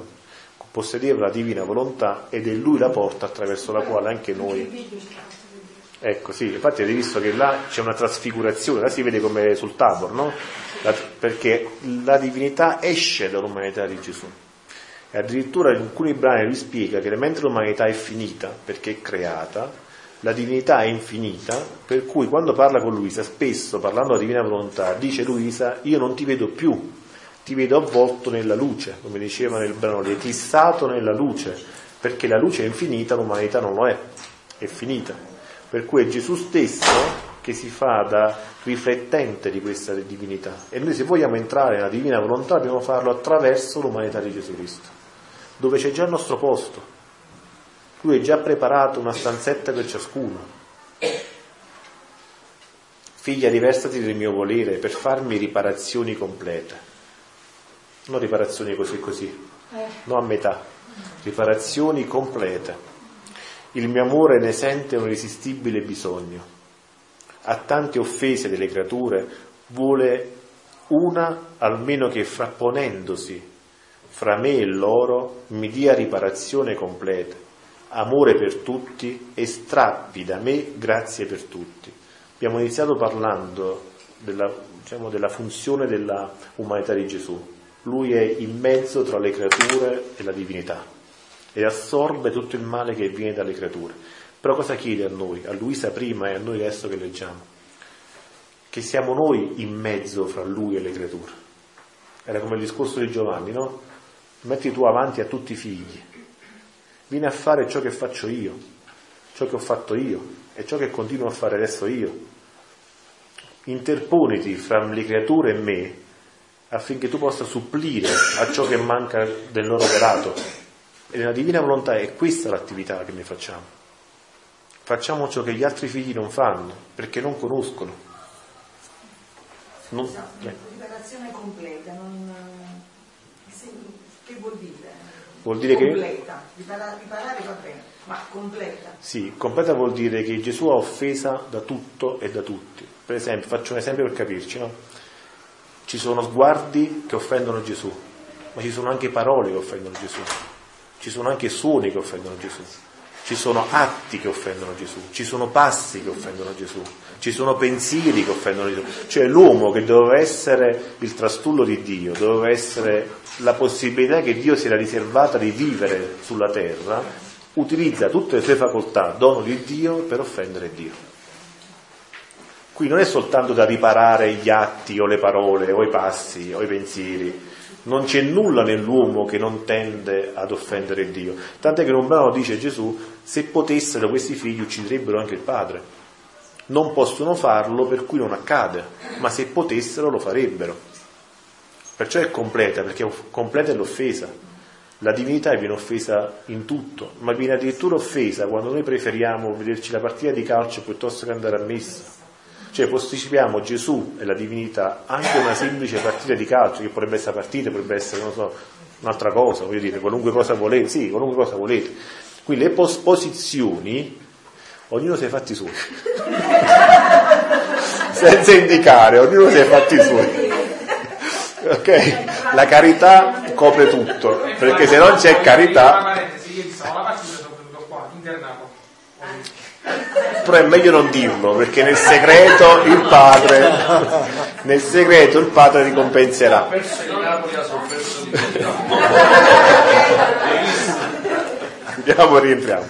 possedeva la divina volontà ed è lui la porta attraverso la quale anche noi Ecco, sì, infatti avete visto che là c'è una trasfigurazione, là si vede come sul Tabor, no? La- perché la divinità esce dall'umanità di Gesù. E addirittura in alcuni brani lui spiega che mentre l'umanità è finita, perché è creata, la divinità è infinita, per cui quando parla con Luisa, spesso parlando della divina volontà, dice Luisa, io non ti vedo più, ti vedo avvolto nella luce, come diceva nel brano, eclissato nella luce, perché la luce è infinita, l'umanità non lo è, è finita. Per cui è Gesù stesso che si fa da riflettente di questa divinità. E noi se vogliamo entrare nella divina volontà dobbiamo farlo attraverso l'umanità di Gesù Cristo, dove c'è già il nostro posto. Lui ha già preparato una stanzetta per ciascuno. Figlia, riversati del mio volere per farmi riparazioni complete. Non riparazioni così così, non a metà, riparazioni complete. Il mio amore ne sente un irresistibile bisogno. A tante offese delle creature vuole una almeno che frapponendosi fra me e loro mi dia riparazione completa, amore per tutti e da me grazie per tutti. Abbiamo iniziato parlando della, diciamo, della funzione della umanità di Gesù. Lui è il mezzo tra le creature e la divinità e assorbe tutto il male che viene dalle creature. Però cosa chiede a noi, a Luisa prima e a noi adesso che leggiamo? Che siamo noi in mezzo fra lui e le creature. Era come il discorso di Giovanni, no? metti tu avanti a tutti i figli, vieni a fare ciò che faccio io, ciò che ho fatto io e ciò che continuo a fare adesso io. Interponiti fra le creature e me affinché tu possa supplire a ciò che manca del loro operato. E nella divina volontà è questa l'attività che noi facciamo. Facciamo ciò che gli altri figli non fanno, perché non conoscono. Non... Eh. Liberazione completa, non vuol dire? Completa. che... Riparare, riparare va bene, ma completa. Sì, completa vuol dire che Gesù ha offesa da tutto e da tutti. Per esempio, faccio un esempio per capirci, no? Ci sono sguardi che offendono Gesù, ma ci sono anche parole che offendono Gesù, ci sono anche suoni che offendono Gesù, ci sono atti che offendono Gesù, ci sono passi che offendono Gesù, ci sono pensieri che offendono Gesù. Cioè l'uomo che doveva essere il trastullo di Dio, doveva essere la possibilità che Dio si era riservata di vivere sulla terra, utilizza tutte le sue facoltà, dono di Dio, per offendere Dio. Qui non è soltanto da riparare gli atti o le parole o i passi o i pensieri, non c'è nulla nell'uomo che non tende ad offendere Dio. Tant'è che in un brano dice Gesù, se potessero questi figli ucciderebbero anche il padre. Non possono farlo per cui non accade, ma se potessero lo farebbero. Perciò è completa, perché completa è l'offesa. La divinità viene offesa in tutto, ma viene addirittura offesa quando noi preferiamo vederci la partita di calcio piuttosto che andare a messa. Cioè posticipiamo Gesù e la divinità anche una semplice partita di calcio, che potrebbe essere partita, potrebbe essere, non so, un'altra cosa, voglio dire, qualunque cosa volete, sì, qualunque cosa volete. Qui le posposizioni, ognuno si è fatti suoi. Senza indicare, ognuno si è fatti suoi. Ok? La carità copre tutto, perché se non c'è carità... Però è meglio non dirlo, perché nel segreto il padre, nel segreto il padre ricompenserà. Andiamo, rientriamo.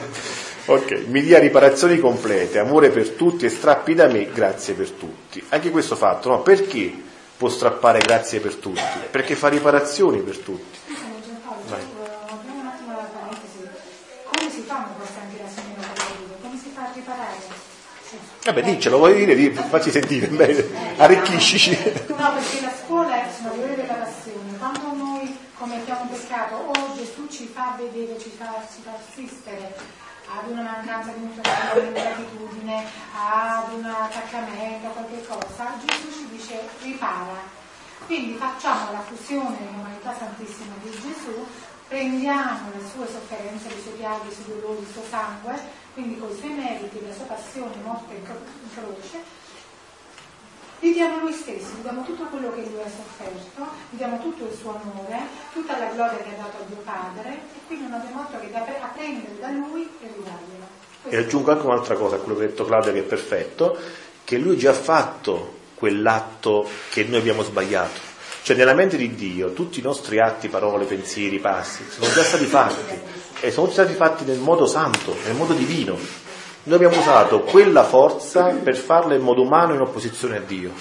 Ok, mi dia riparazioni complete, amore per tutti e strappi da me, grazie per tutti. Anche questo fatto, no? Perché può strappare grazie per tutti, perché fa riparazioni per tutti. Vai. Apriamo un attimo la parentesi. Come si fanno queste anche la signora Come si fa a riparare? Vabbè, dicelo, vuoi dire, di, facci sentire, bene, arricchiscici. No, perché la scuola è il valore della passione. Quando noi commettiamo un peccato o Gesù ci fa vedere, ci fa, ci fa assistere ad una mancanza di gratitudine, ad un attaccamento, qualche cosa, Gesù ci dice ripara. Quindi facciamo la fusione dell'umanità santissima di Gesù, prendiamo le sue sofferenze, le sue piaghe, i suoi dolori, il suo sangue, quindi con i suoi meriti, la sua passione, morte in croce, gli diamo noi stessi, gli diamo tutto quello che lui ha sofferto, gli diamo tutto il suo amore, tutta la gloria che ha dato a Dio Padre e quindi non abbiamo altro che da apprendere da lui e ridargliela. E aggiungo anche un'altra cosa a quello che ha detto Claudia che è perfetto, che lui già ha fatto quell'atto che noi abbiamo sbagliato. Cioè nella mente di Dio tutti i nostri atti, parole, pensieri, passi sono già stati fatti e sono stati fatti nel modo santo, nel modo divino. Noi abbiamo usato quella forza per farla in modo umano in opposizione a Dio.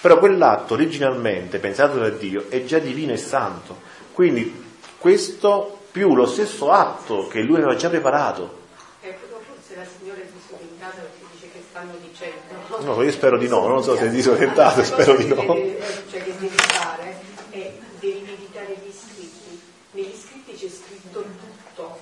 Però quell'atto originalmente pensato da Dio è già divino e santo. Quindi questo più lo stesso atto che lui aveva già preparato. Ecco, forse la signora è disorientata perché dice che stanno dicendo. No, io spero di no, non so se è disorientato, spero di no. Cioè che devi fare, è devi meditare gli scritti. Negli scritti c'è scritto tutto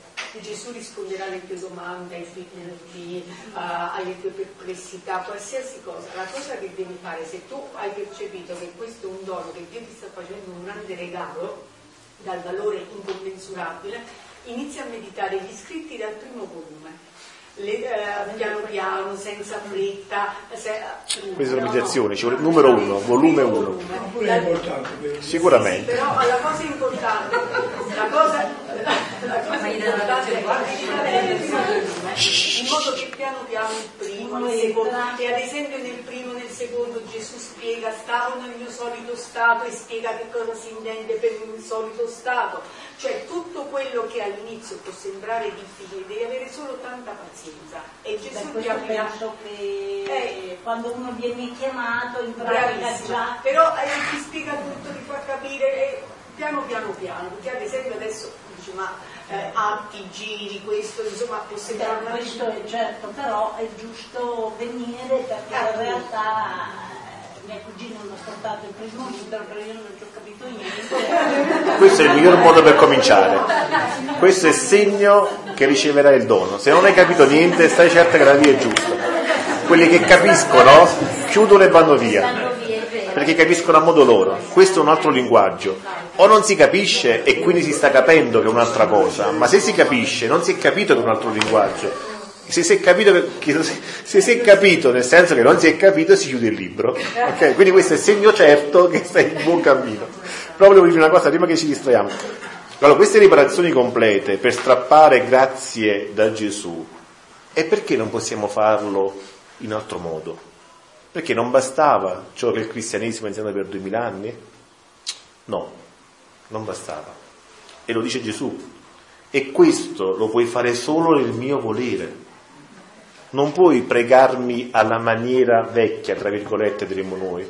Gesù risponderà alle tue domande, ai tuoi dubbi, uh, alle tue perplessità, qualsiasi cosa. La cosa che devi fare, se tu hai percepito che questo è un dono, che Dio ti sta facendo un grande regalo, dal valore incommensurabile, inizia a meditare gli scritti dal primo volume le, eh, piano piano, senza fretta. Se, Questa è meditazione, ci vuole numero uno, volume uno. Sicuramente. Sì, però la cosa importante, la cosa, la cosa importante è in modo che piano piano il primo, il secondo, e ad esempio nel primo e nel secondo Gesù spiega, stavo nel mio solito stato e spiega che cosa si intende per il solito stato cioè tutto quello che all'inizio può sembrare difficile, devi avere solo tanta pazienza. E Gesù Beh, ti aprirà. penso che eh, quando uno viene chiamato in pratica già. Però eh, ti spiega tutto, ti fa capire eh, piano piano piano, perché ad esempio adesso dici ma eh, atti, giri, questo, insomma può sembrare Questo è certo, però è giusto venire perché in Ecco. realtà mia cugina mi ha portato il primo libro però io non ci ho capito niente. Questo è il miglior modo per cominciare. Questo è segno che riceverai il dono. Se non hai capito niente, stai certa che la via è giusta. Quelli che capiscono chiudono e vanno via. Perché capiscono a modo loro. Questo è un altro linguaggio. O non si capisce e quindi si sta capendo che è un'altra cosa, ma se si capisce non si è capito che è un altro linguaggio. Se si, è capito, se si è capito nel senso che non si è capito si chiude il libro. Okay? Quindi questo è segno certo che stai in buon cammino. Però volevo dire una cosa prima che ci distraiamo. Allora, queste riparazioni complete per strappare grazie da Gesù, e perché non possiamo farlo in altro modo? Perché non bastava ciò che il cristianesimo ha insegnato per duemila anni? No, non bastava. E lo dice Gesù. E questo lo puoi fare solo nel mio volere. Non puoi pregarmi alla maniera vecchia, tra virgolette, diremmo noi.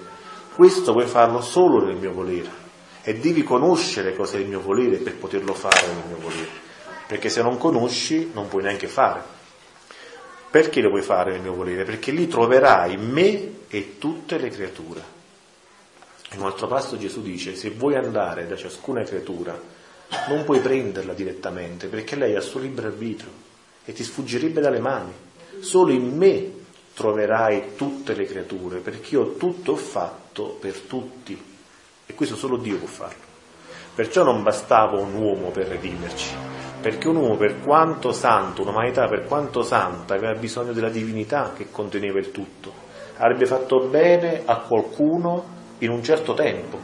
Questo puoi farlo solo nel mio volere. E devi conoscere cosa è il mio volere per poterlo fare nel mio volere. Perché se non conosci non puoi neanche fare. Perché lo puoi fare nel mio volere? Perché lì troverai me e tutte le creature. In un altro passo Gesù dice, se vuoi andare da ciascuna creatura, non puoi prenderla direttamente, perché lei ha il suo libero arbitrio e ti sfuggirebbe dalle mani. Solo in me troverai tutte le creature, perché io tutto ho fatto per tutti. E questo solo Dio può farlo. Perciò non bastava un uomo per redimerci, perché un uomo per quanto santo, un'umanità per quanto santa, aveva bisogno della divinità che conteneva il tutto. Avrebbe fatto bene a qualcuno in un certo tempo,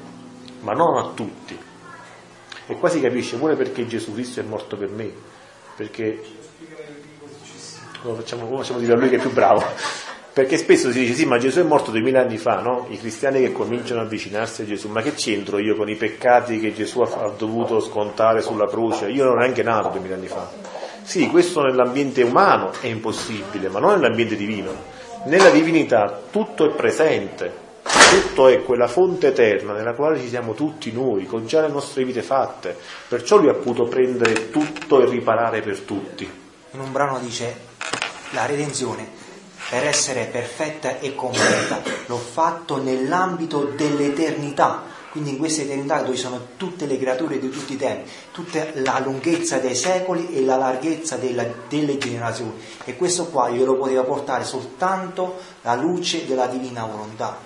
ma non a tutti. E qua si capisce pure perché Gesù Cristo è morto per me, perché lo facciamo, lo facciamo dire a lui che è più bravo. Perché spesso si dice sì, ma Gesù è morto duemila anni fa, no? I cristiani che cominciano a avvicinarsi a Gesù, ma che c'entro io con i peccati che Gesù ha, ha dovuto scontare sulla croce? Io non ero neanche nato duemila anni fa. Sì, questo nell'ambiente umano è impossibile, ma non nell'ambiente divino. Nella divinità tutto è presente, tutto è quella fonte eterna nella quale ci siamo tutti noi, con già le nostre vite fatte. Perciò lui ha potuto prendere tutto e riparare per tutti. In un brano dice la redenzione per essere perfetta e completa l'ho fatto nell'ambito dell'eternità quindi in questa eternità dove sono tutte le creature di tutti i tempi tutta la lunghezza dei secoli e la larghezza della, delle generazioni e questo qua glielo poteva portare soltanto la luce della divina volontà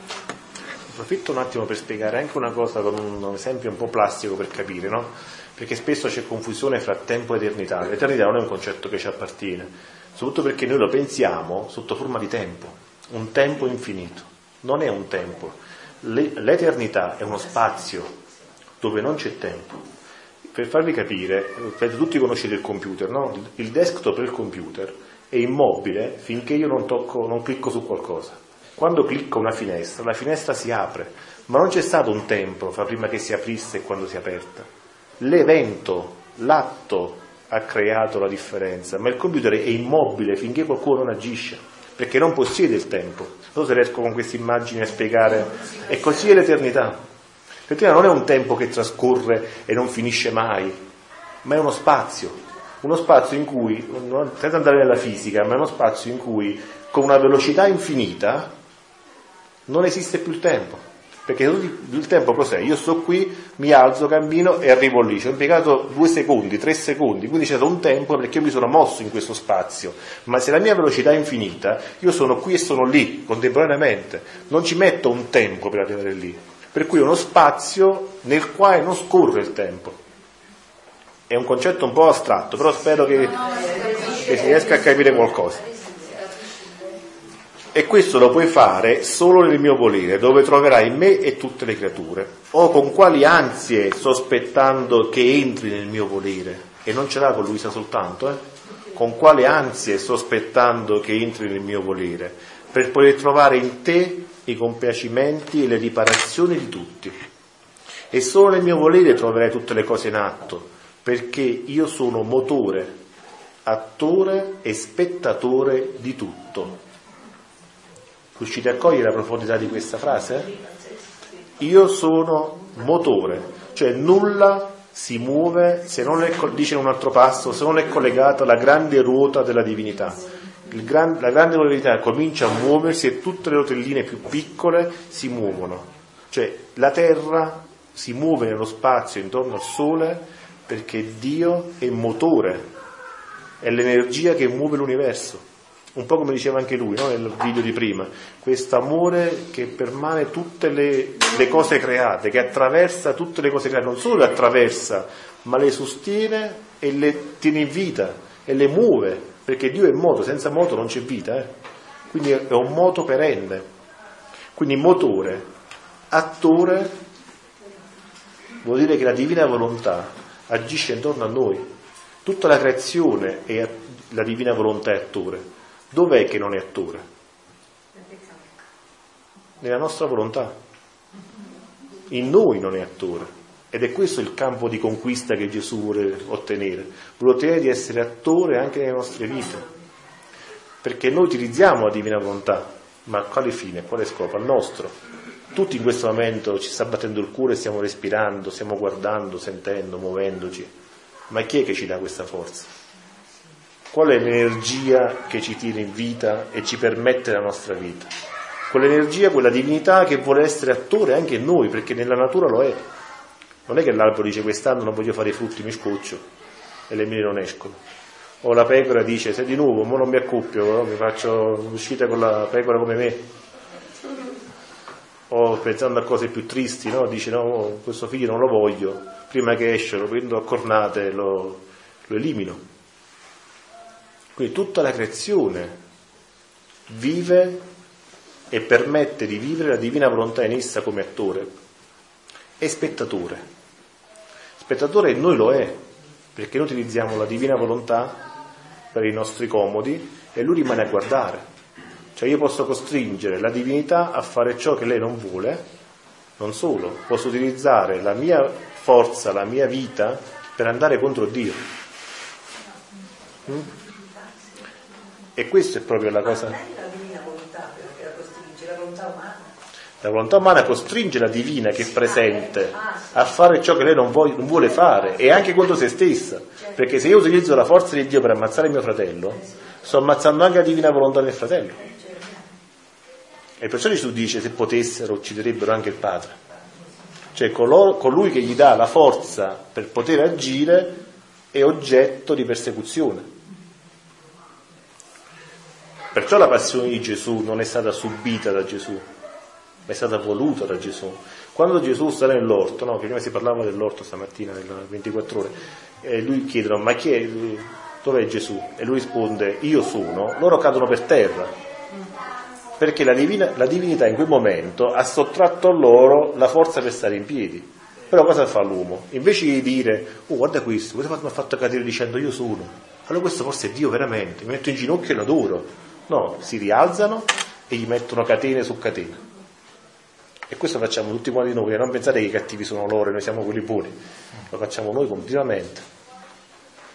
Approfitto un attimo per spiegare anche una cosa con un esempio un po' plastico per capire, no? Perché spesso c'è confusione fra tempo e eternità. L'eternità non è un concetto che ci appartiene, soprattutto perché noi lo pensiamo sotto forma di tempo, un tempo infinito. Non è un tempo. L'eternità è uno spazio dove non c'è tempo. Per farvi capire, tutti conoscete il computer, no? Il desktop del computer è immobile finché io non tocco, non clicco su qualcosa. Quando clicco una finestra, la finestra si apre, ma non c'è stato un tempo fra prima che si aprisse e quando si è aperta. L'evento, l'atto ha creato la differenza, ma il computer è immobile finché qualcuno non agisce, perché non possiede il tempo. Non so se riesco con queste immagini a spiegare. E così è l'eternità. L'eternità non è un tempo che trascorre e non finisce mai, ma è uno spazio, uno spazio in cui, senza andare nella fisica, ma è uno spazio in cui con una velocità infinita non esiste più il tempo. Perché il tempo cos'è? Io sto qui, mi alzo, cammino e arrivo lì. Ci ho impiegato due secondi, tre secondi, quindi c'è stato un tempo perché io mi sono mosso in questo spazio. Ma se la mia velocità è infinita, io sono qui e sono lì, contemporaneamente. Non ci metto un tempo per arrivare lì. Per cui è uno spazio nel quale non scorre il tempo. È un concetto un po' astratto, però spero che, che si riesca a capire qualcosa. E questo lo puoi fare solo nel mio volere, dove troverai me e tutte le creature. O con quali ansie sospettando che entri nel mio volere. E non ce l'ha con Luisa soltanto, eh? Con quali ansie sospettando che entri nel mio volere. Per poter trovare in te i compiacimenti e le riparazioni di tutti. E solo nel mio volere troverai tutte le cose in atto, perché io sono motore, attore e spettatore di tutto Riuscite a cogliere la profondità di questa frase? Io sono motore, cioè nulla si muove se non è, dice in un altro passo, se non è collegato alla grande ruota della divinità. Gran, la grande divinità comincia a muoversi e tutte le rotelline più piccole si muovono. Cioè la Terra si muove nello spazio intorno al Sole perché Dio è motore, è l'energia che muove l'universo un po' come diceva anche lui no? nel video di prima, questo amore che permane tutte le, le, cose create, che attraversa tutte le cose create, non solo le attraversa, ma le sostiene e le tiene in vita e le muove, perché Dio è moto, senza moto non c'è vita, eh? quindi è un moto perenne. Quindi motore, attore, vuol dire che la divina volontà agisce intorno a noi, tutta la creazione è la divina volontà è attore Dov'è che non è attore? Nella nostra volontà. In noi non è attore. Ed è questo il campo di conquista che Gesù vuole ottenere. Vuole ottenere di essere attore anche nelle nostre vite. Perché noi utilizziamo la divina volontà, ma a quale fine, a quale scopo? Al nostro. Tutti in questo momento ci sta battendo il cuore, stiamo respirando, stiamo guardando, sentendo, muovendoci. Ma chi è che ci dà questa forza? Qual è l'energia che ci tiene in vita e ci permette la nostra vita? Quell'energia, quella divinità che vuole essere attore anche in noi, perché nella natura lo è. Non è che l'albero dice quest'anno non voglio fare i frutti, mi scoccio e le mele non escono. O la pecora dice se di nuovo, mo non mi accoppio, no? mi faccio uscita con la pecora come me. O pensando a cose più tristi, no? dice no, questo figlio non lo voglio, prima che esce lo prendo a cornate lo, lo elimino. Quindi tutta la creazione vive e permette di vivere la divina volontà in essa come attore e spettatore. Spettatore noi lo è, perché noi utilizziamo la divina volontà per i nostri comodi e lui rimane a guardare. Cioè io posso costringere la divinità a fare ciò che lei non vuole, non solo, posso utilizzare la mia forza, la mia vita per andare contro Dio. Mm? E questa è proprio la cosa. la divina volontà perché la costringe, la volontà umana. La volontà umana costringe la divina che è presente a fare ciò che lei non vuole fare e anche contro se stessa. Perché se io utilizzo la forza di Dio per ammazzare mio fratello, sto ammazzando anche la divina volontà del fratello. E perciò Gesù dice se potessero ucciderebbero anche il padre. Cioè colui che gli dà la forza per poter agire è oggetto di persecuzione. Perciò la passione di Gesù non è stata subita da Gesù, ma è stata voluta da Gesù. Quando Gesù sta nell'orto, no, prima si parlava dell'orto stamattina, nelle 24 ore, e lui chiedono, ma chi è, dov'è Gesù? E lui risponde, io sono, loro cadono per terra, perché la, divina, la divinità in quel momento ha sottratto a loro la forza per stare in piedi. Però cosa fa l'uomo? Invece di dire, oh guarda questo, questo mi ha fatto cadere dicendo io sono, allora questo forse è Dio veramente, mi metto in ginocchio e l'adoro. No, si rialzano e gli mettono catene su catene. E questo facciamo tutti quanti noi, non pensate che i cattivi sono loro e noi siamo quelli buoni, lo facciamo noi continuamente.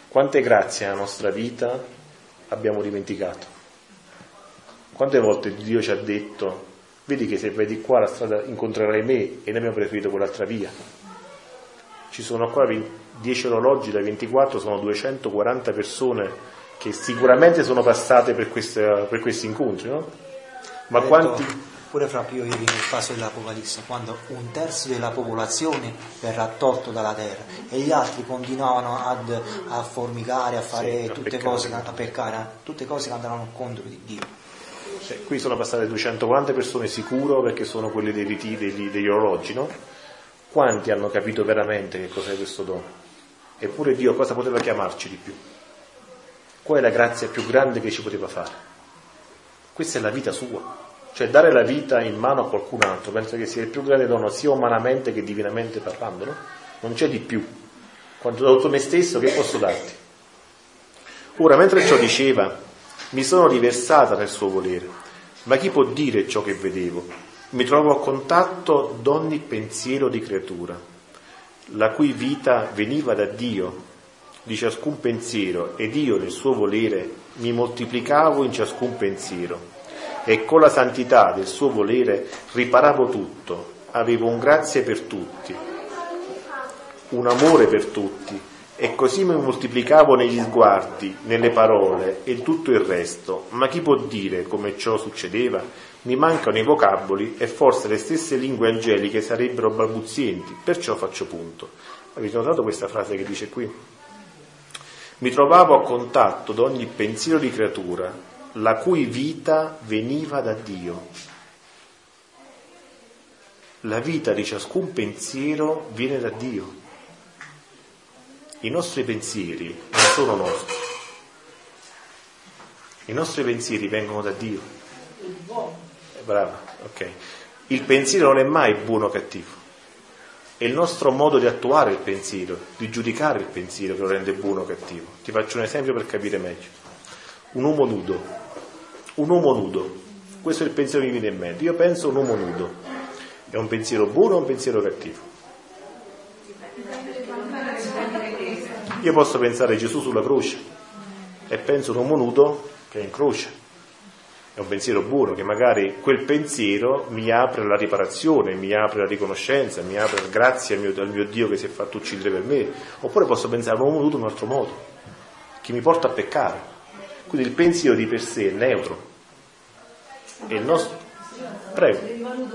Quante grazie nella nostra vita abbiamo dimenticato? Quante volte Dio ci ha detto, vedi che se vedi qua la strada incontrerai me e noi abbiamo preferito quell'altra via. Ci sono qua 10 orologi da 24, sono 240 persone che sicuramente sono passate per, queste, per questi incontri, no? Ma detto, quanti... Pure proprio ieri nel caso dell'Apocalisse, quando un terzo della popolazione verrà tolto dalla terra e gli altri continuavano ad, a formicare, a fare Sì, a tutte peccare. cose, a peccare, tutte cose che andavano contro di Dio. Cioè, qui sono passate 240 persone sicuro perché sono quelle dei riti, degli, degli orologi, no? Quanti hanno capito veramente che cos'è questo dono? Eppure Dio cosa poteva chiamarci di più? Qual è la grazia più grande che ci poteva fare? Questa è la vita sua. Cioè dare la vita in mano a qualcun altro, penso che sia il più grande dono sia umanamente che divinamente parlando, no? Non c'è di più. Quando do tutto me stesso, che posso darti? Ora, mentre ciò diceva, mi sono riversata nel suo volere, ma chi può dire ciò che vedevo? Mi trovo a contatto d'ogni pensiero di creatura, la cui vita veniva da Dio, di ciascun pensiero, ed io nel suo volere mi moltiplicavo in ciascun pensiero, e con la santità del suo volere riparavo tutto, avevo un grazie per tutti, un amore per tutti, e così mi moltiplicavo negli sguardi, nelle parole e tutto il resto. Ma chi può dire come ciò succedeva? Mi mancano i vocaboli e forse le stesse lingue angeliche sarebbero balbuzienti, perciò faccio punto. Avete notato questa frase che dice qui? Mi trovavo a contatto di ogni pensiero di creatura, la cui vita veniva da Dio. La vita di ciascun pensiero viene da Dio. I nostri pensieri non sono nostri. I nostri pensieri vengono da Dio. Brava, ok. Il pensiero non è mai buono o cattivo. È il nostro modo di attuare il pensiero, di giudicare il pensiero che lo rende buono o cattivo. Ti faccio un esempio per capire meglio. Un uomo nudo. Un uomo nudo. Questo è il pensiero che mi viene in mente. Io penso un uomo nudo. È un pensiero buono o un pensiero cattivo? Io posso pensare a Gesù sulla croce e penso un uomo nudo che è in croce. È un pensiero buono, che magari quel pensiero mi apre alla riparazione, mi apre alla riconoscenza, mi apre grazie al mio, al mio Dio che si è fatto uccidere per me. Oppure posso pensare a un uomo nudo in un altro modo, che mi porta a peccare. Quindi il pensiero di per sé è neutro. E il nostro... Prego. Il quando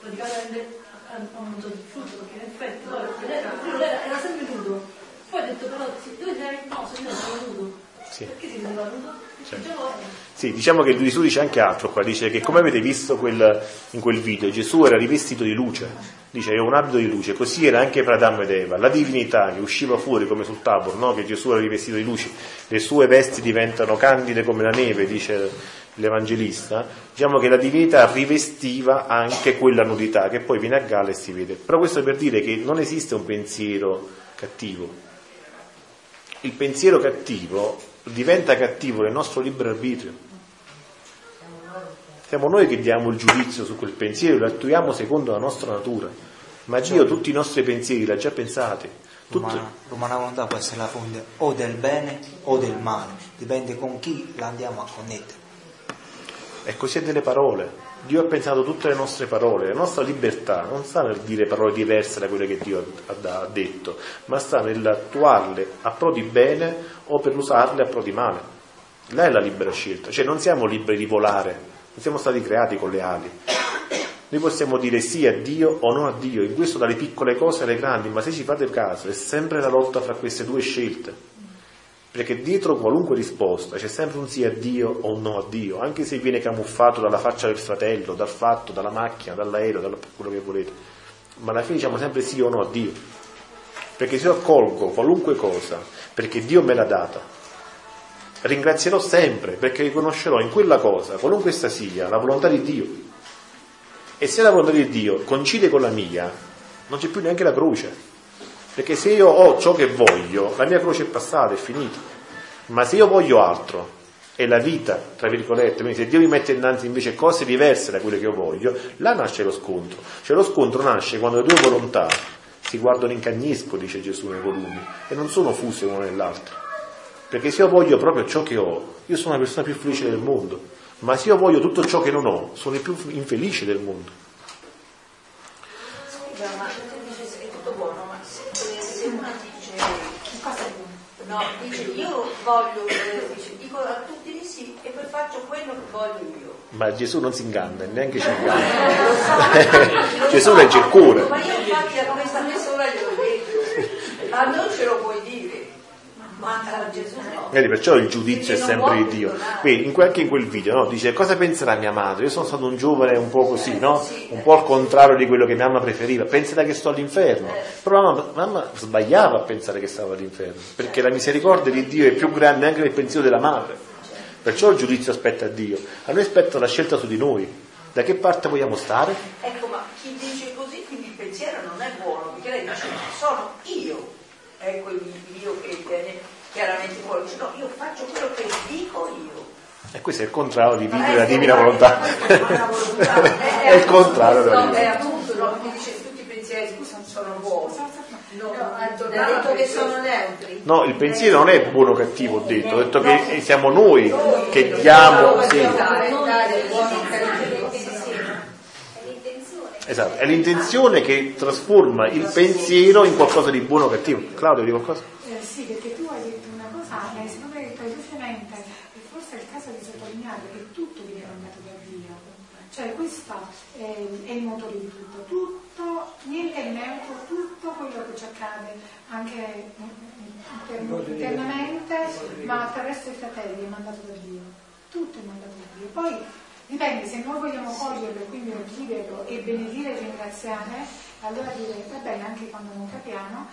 praticamente ha mangiato il frutto perché in effetti poi era, quello era, era sempre nudo. Poi ha detto però sì, dove sei no, se io sono nudo. Sì. Perché si vedeva nudo? Certo. Dicevo, Sì, diciamo che Gesù dice anche altro qua, dice che come avete visto quel- in quel video, Gesù era rivestito di luce, dice è un abito di luce, così era anche per Adamo ed Eva, la divinità che usciva fuori come sul tabor, no? che Gesù era rivestito di luce, le sue vesti diventano candide come la neve, dice l'Evangelista, diciamo che la divinità rivestiva anche quella nudità, che poi viene a galla e si vede. Però questo per dire che non esiste un pensiero cattivo. Il pensiero cattivo diventa cattivo nel nostro libero arbitrio. Siamo noi che diamo il giudizio su quel pensiero, lo attuiamo secondo la nostra natura. Ma Dio tutti i nostri pensieri li ha già pensati. L'umana, l'umana volontà può essere la fonte o del bene o del male, dipende con chi la andiamo a connettere. E così è delle parole. Dio ha pensato tutte le nostre parole, la nostra libertà non sta nel dire parole diverse da quelle che Dio ha detto, ma sta nell'attuarle a pro di bene o per usarle a pro di male. Là è la libera scelta, cioè non siamo liberi di volare, non siamo stati creati con le ali. Noi possiamo dire sì a Dio o no a Dio, in questo dalle piccole cose alle grandi, ma se ci fate caso è sempre la lotta fra queste due scelte. Perché dietro qualunque risposta c'è sempre un sì a Dio o un no a Dio, anche se viene camuffato dalla faccia del fratello, dal fatto, dalla macchina, dall'aereo, da quello che volete. Ma alla fine diciamo sempre sì o no a Dio. Perché se io accolgo qualunque cosa, perché Dio me l'ha data, ringrazierò sempre, perché riconoscerò in quella cosa, qualunque essa sia, la volontà di Dio. E se la volontà di Dio coincide con la mia, non c'è più neanche la croce. Perché se io ho ciò che voglio, la mia croce è passata, è finita. Ma se io voglio altro, è la vita, tra virgolette, quindi se Dio mi mette innanzi invece cose diverse da quelle che io voglio, là nasce lo scontro. Cioè lo scontro nasce quando le due volontà si guardano in cagnesco, dice Gesù nei volumi, e non sono fuse l'una nell'altra. Perché se io voglio proprio ciò che ho, io sono la persona più felice del mondo. Ma se io voglio tutto ciò che non ho, sono il più infelice del mondo. Scusa, ma tu dici che è tutto buono, ma se, se una dice no, dice io voglio, eh, dice, dico a tutti di sì e poi faccio quello che voglio io. ma Gesù non si inganna, neanche ci inganna. Gesù legge il cuore. Ma io infatti a questa persona glielo detto, a non ce lo puoi dire, ma a Gesù no. Vedi, perciò il giudizio è sempre di Dio. Qui, in que- anche in quel video, no? dice cosa penserà mia madre? Io sono stato un giovane un po' così, no? Un po' al contrario di quello che mia mamma preferiva. Penserà che sto all'inferno. Però mamma, mamma sbagliava a pensare che stavo all'inferno, perché la misericordia di Dio è più grande anche del pensiero della madre. Perciò il giudizio aspetta a Dio. A noi aspetta la scelta su di noi. Da che parte vogliamo stare? Ecco, ma chi dice così, quindi il pensiero non è buono, perché lei dice sono io. Ecco il Dio che viene chiaramente fuori, dice no, io faccio quello che dico io. E questo è il contrario di vivere la divina volontà. La volontà. è il contrario della è divina. appunto, no, mi dice tutti i pensieri sono, sono buoni. No, Ha detto che sono neutri. No, il pensiero non è buono o cattivo, ho detto, ho detto che siamo noi che diamo, sì, esatto, è l'intenzione che trasforma il pensiero in qualcosa di buono o cattivo. Claudio, di qualcosa? Eh, sì, perché tu hai detto una cosa, eh, secondo me velocemente, e forse è il caso di sottolineare che tutto viene mandato da Dio. Cioè questo è, è il motore di tutto, tutto, niente è neutro, tutto quello che ci accade anche inter- internamente, ma attraverso i fratelli è mandato da Dio. Tutto è mandato da Dio. Poi dipende, se noi vogliamo coglierlo e quindi viverlo e benedire e ringraziare, allora dire va bene anche quando non capiamo,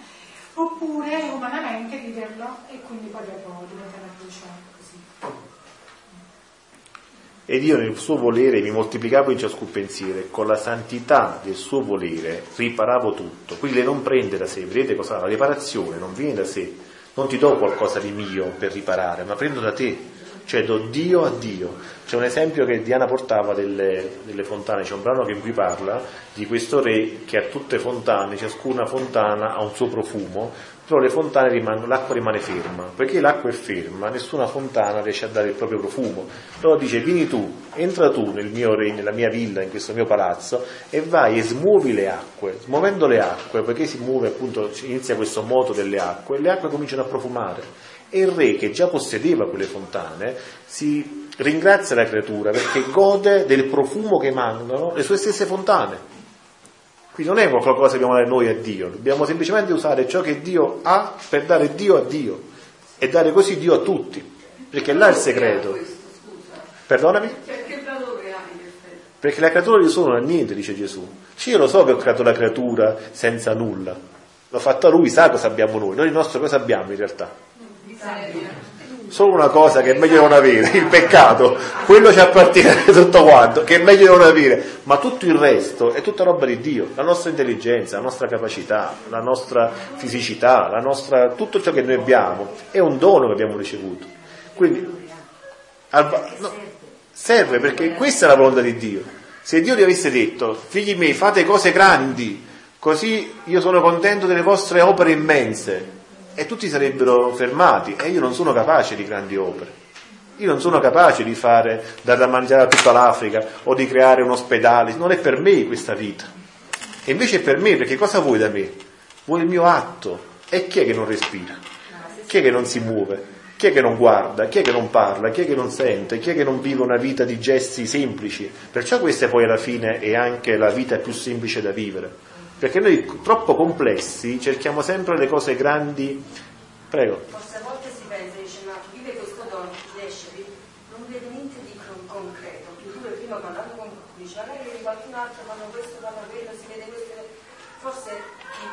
oppure umanamente viverlo e quindi poi dopo diventa la croce così. Ed io nel suo volere mi moltiplicavo in ciascun pensiero e con la santità del suo volere riparavo tutto. Quindi lei non prende da sé, vedete cosa? La riparazione non viene da sé, non ti do qualcosa di mio per riparare, ma prendo da te, cioè do Dio a Dio. C'è un esempio che Diana portava delle, delle fontane, c'è un brano che in parla di questo re che ha tutte fontane, ciascuna fontana ha un suo profumo, però le fontane rimangono, l'acqua rimane ferma, perché l'acqua è ferma, nessuna fontana riesce a dare il proprio profumo. Allora dice, vieni tu, entra tu nel mio regno, nella mia villa, in questo mio palazzo, e vai e smuovi le acque. Smuovendo le acque, perché si muove appunto, inizia questo moto delle acque, le acque cominciano a profumare. E il re, che già possedeva quelle fontane, si ringrazia la creatura perché gode del profumo che emanano le sue stesse fontane. Quindi non è qualcosa che dobbiamo dare noi a Dio, dobbiamo semplicemente usare ciò che Dio ha per dare Dio a Dio e dare così Dio a tutti, perché là è il segreto. Perdonami? Effetti? Perché la creatura di solo non ha niente, dice Gesù. Sì, io lo so che ho creato la creatura senza nulla, l'ho fatta lui, sa cosa abbiamo noi, noi il nostro cosa abbiamo in realtà? Solo una cosa che è meglio non avere, il peccato, quello ci appartiene tutto quanto, che è meglio non avere, ma tutto il resto è tutta roba di Dio, la nostra intelligenza, la nostra capacità, la nostra fisicità, la nostra, tutto ciò che noi abbiamo è un dono che abbiamo ricevuto. Quindi al- no, serve perché questa è la volontà di Dio. Se Dio ti avesse detto, figli miei, fate cose grandi, così io sono contento delle vostre opere immense, e tutti sarebbero fermati, e io non sono capace di grandi opere. Io non sono capace di fare dar da mangiare a tutta l'Africa o di creare un ospedale, non è per me questa vita. E invece è per me, perché cosa vuoi da me? Vuoi il mio atto. E chi è che non respira? Chi è che non si muove? Chi è che non guarda? Chi è che non parla? Chi è che non sente? Chi è che non vive una vita di gesti semplici? Perciò questa poi alla fine è anche la vita più semplice da vivere. Perché noi troppo complessi cerchiamo sempre le cose grandi. Prego. Forse a volte si pensa, dice, ma vive questo dono, riesce, non vede niente di con- concreto. Tu prima parlando con dice, magari vedi qualcun altro, fanno questo, fanno quello, si vede questo. Forse chi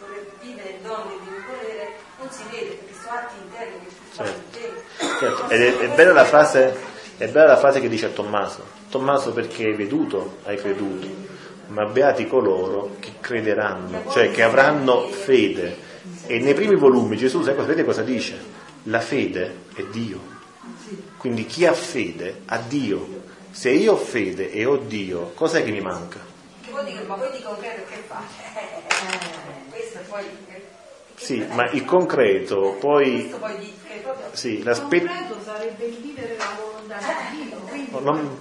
vorrebbe vivere il dono di volere non si vede, perché sono atti interni che tu fai Certo. Certo, Ed è, è bella la frase, è bella la frase che dice a Tommaso. Tommaso perché hai veduto, hai creduto, ma beati coloro che crederanno, cioè che avranno fede. E nei primi volumi Gesù, sai cosa, dice? La fede è Dio. Quindi chi ha fede ha Dio. Se io ho fede e ho Dio, cos'è che mi manca? Che vuol dire, ma poi di concreto che fa? Questo poi... eh, Sì, ma il concreto, poi Questo poi di, che proprio... sì, l'aspetto. concreto sarebbe il vivere la volontà di Dio.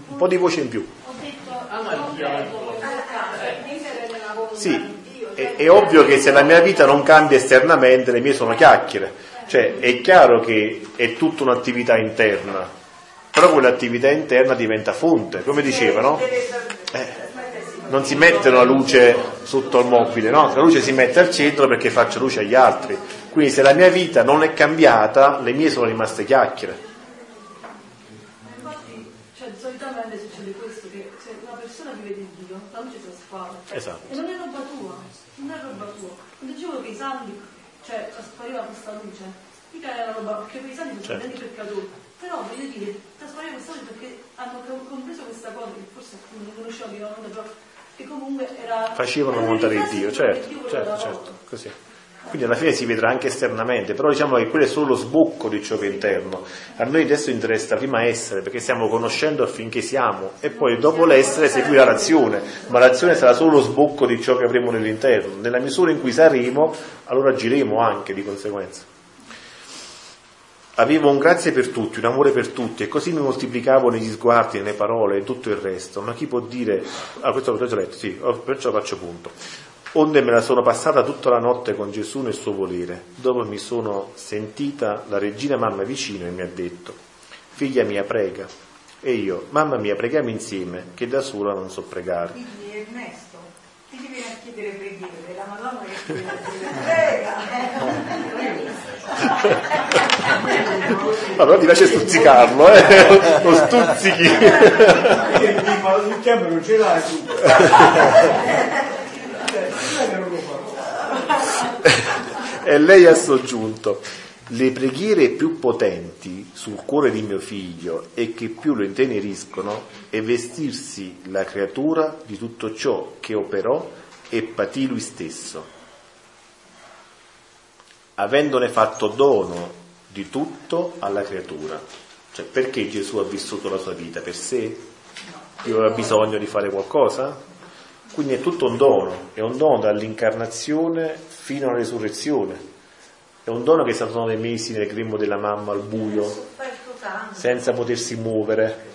Un po' di voce in più. Sì, di Dio. è, cioè è ovvio che se la mia vita non cambia esternamente, le mie sono chiacchiere. Cioè, è chiaro che è tutta un'attività interna. però quell'attività interna diventa fonte, come diceva, no? Eh, non si mette la luce sotto il mobile, no? La luce si mette al centro perché faccio luce agli altri. Quindi se la mia vita non è cambiata, le mie sono rimaste chiacchiere. Infatti, cioè, solitamente succede questo, che se una persona vive di Dio, la luce si spara. Esatto. E non è roba tua, non è roba tua. Quando dicevo che i santi, cioè, traspariva questa luce, mica era roba, perché quei santi sono Certo. stati peccatori. Però voglio dire, traspariva questa luce perché hanno compreso questa cosa, che forse non conoscevano che erano però che comunque era... Facevano era riflesso Dio, di certo, Dio certo, certo, loro. così. Quindi alla fine si vedrà anche esternamente, però diciamo che quello è solo lo sbocco di ciò che è interno. A noi adesso interessa prima essere, perché stiamo conoscendo affinché siamo, e poi dopo l'essere seguirà l'azione, ma l'azione sarà solo lo sbocco di ciò che avremo nell'interno. Nella misura in cui saremo, allora agiremo anche di conseguenza. Avevo un grazie per tutti, un amore per tutti, e così mi moltiplicavo negli sguardi, nelle parole e tutto il resto. Ma chi può dire, ah questo l'ho già letto, sì, oh, perciò faccio punto. Onde me la sono passata tutta la notte con Gesù nel suo volere. Dopo mi sono sentita la regina mamma vicino e mi ha detto, figlia mia prega. E io, mamma mia, preghiamo insieme, che da sola non so pregare. Quindi Ernesto, ti viene a chiedere preghiere, la Madonna che ti viene a chiedere Ma però ti piace stuzzicarlo, eh? Lo stuzzichi. Ma sul chiamo non ce l'hai tu. Cioè, non è che non lo fa. E lei ha soggiunto, le preghiere più potenti sul cuore di mio figlio e che più lo inteneriscono è vestirsi la creatura di tutto ciò che operò e patì lui stesso, avendone fatto dono di tutto alla creatura. Cioè, perché Gesù ha vissuto la sua vita? Per sé? Io aveva bisogno di fare qualcosa? Quindi è tutto un dono, è un dono dall'incarnazione fino alla resurrezione. È un dono che è stato nove mesi nel grembo della mamma al buio, senza potersi muovere.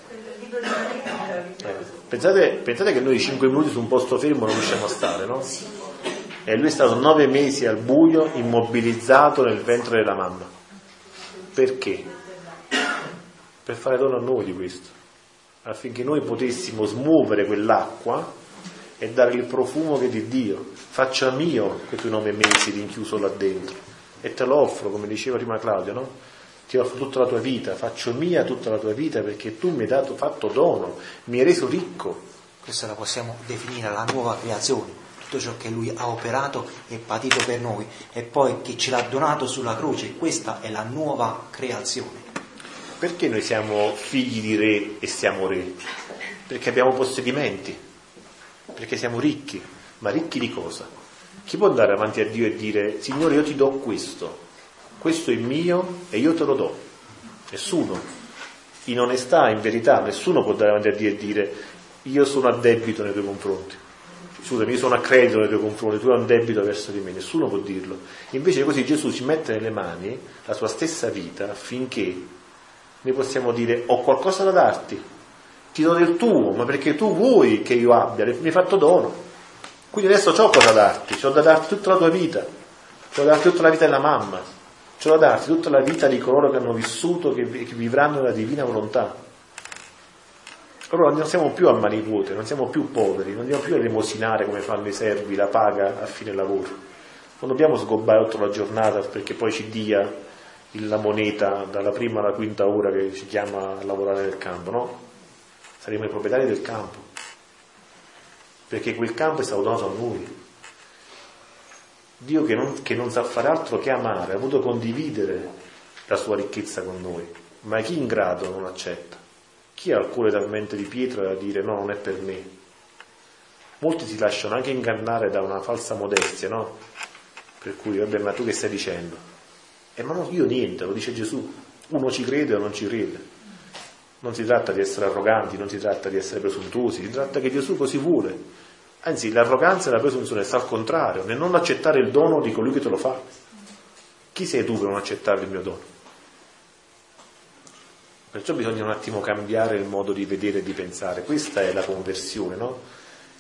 Eh, Pensate, pensate che noi cinque minuti su un posto fermo non riusciamo a stare, no? E lui è stato nove mesi al buio, immobilizzato nel ventre della mamma. Perché? Per fare dono a noi di questo, affinché noi potessimo smuovere quell'acqua e dare il profumo che è di Dio. Faccia mio quei tuoi nove mesi rinchiuso là dentro e te lo offro, come diceva prima Claudio, no? Ti offro tutta la tua vita, faccio mia tutta la tua vita perché tu mi hai dato, fatto dono, mi hai reso ricco. Questa la possiamo definire la nuova creazione, tutto ciò che lui ha operato e patito per noi e poi che ce l'ha donato sulla croce, questa è la nuova creazione. Perché noi siamo figli di re e siamo re? Perché abbiamo possedimenti, perché siamo ricchi, ma ricchi di cosa? Chi può andare avanti a Dio e dire, Signore io ti do questo, questo è mio e io te lo do? Nessuno. In onestà, in verità, nessuno può andare avanti a Dio e dire, io sono a debito nei tuoi confronti. Scusami, io sono a credito nei tuoi confronti, tu hai un debito verso di me, nessuno può dirlo. Invece così Gesù ci mette nelle mani la sua stessa vita affinché noi possiamo dire ho qualcosa da darti, ti do del tuo, ma perché tu vuoi che io abbia, mi hai fatto dono. Quindi adesso ho cosa da darti, ho da darti tutta la tua vita, ho da darti tutta la vita della mamma, ho da darti tutta la vita di coloro che hanno vissuto, che, vivranno nella divina volontà. Allora non siamo più a mani vuote, non siamo più poveri, non andiamo più elemosinare come fanno i servi la paga a fine lavoro. Non dobbiamo sgobbare tutta la giornata perché poi ci dia la moneta dalla prima alla quinta ora che ci chiama a lavorare nel campo, no? Saremo i proprietari del campo, perché quel campo è stato donato a noi. Dio che non, che non sa fare altro che amare, ha voluto condividere la sua ricchezza con noi, ma chi ingrato non accetta? Chi ha il cuore talmente di pietra da dire no, non è per me? Molti si lasciano anche ingannare da una falsa modestia, no? Per cui, vabbè, ma tu che stai dicendo? E ma no, io niente, lo dice Gesù. Uno ci crede o non ci crede. Non si tratta di essere arroganti, non si tratta di essere presuntuosi, si tratta che Gesù così vuole. Anzi, l'arroganza e la presunzione sta al contrario, nel non accettare il dono di colui che te lo fa. Chi sei tu per non accettare il mio dono? Perciò bisogna un attimo cambiare il modo di vedere e di pensare. Questa è la conversione, no?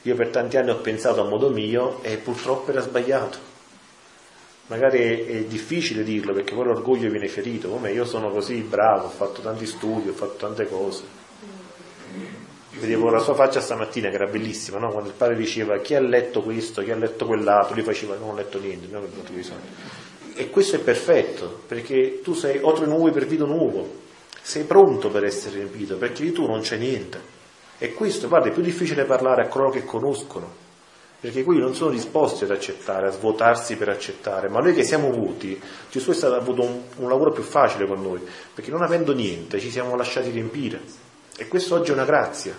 Io per tanti anni ho pensato a modo mio e purtroppo era sbagliato. Magari è, difficile dirlo perché poi l'orgoglio viene ferito, come io sono così bravo, ho fatto tanti studi, ho fatto tante cose. Vedevo la sua faccia stamattina che era bellissima, no? quando il padre diceva chi ha letto questo, chi ha letto quell'altro, lui faceva non ho letto niente, non ho letto E questo è perfetto, perché tu sei oltre nuovo per vito nuovo, sei pronto per essere riempito, perché di tu non c'è niente. E questo, guarda, è più difficile parlare a coloro che conoscono, perché quelli non sono disposti ad accettare, a svuotarsi per accettare, ma noi che siamo vuoti, Gesù è stato, ha avuto un, un lavoro più facile con noi, perché non avendo niente ci siamo lasciati riempire. E questo oggi è una grazia,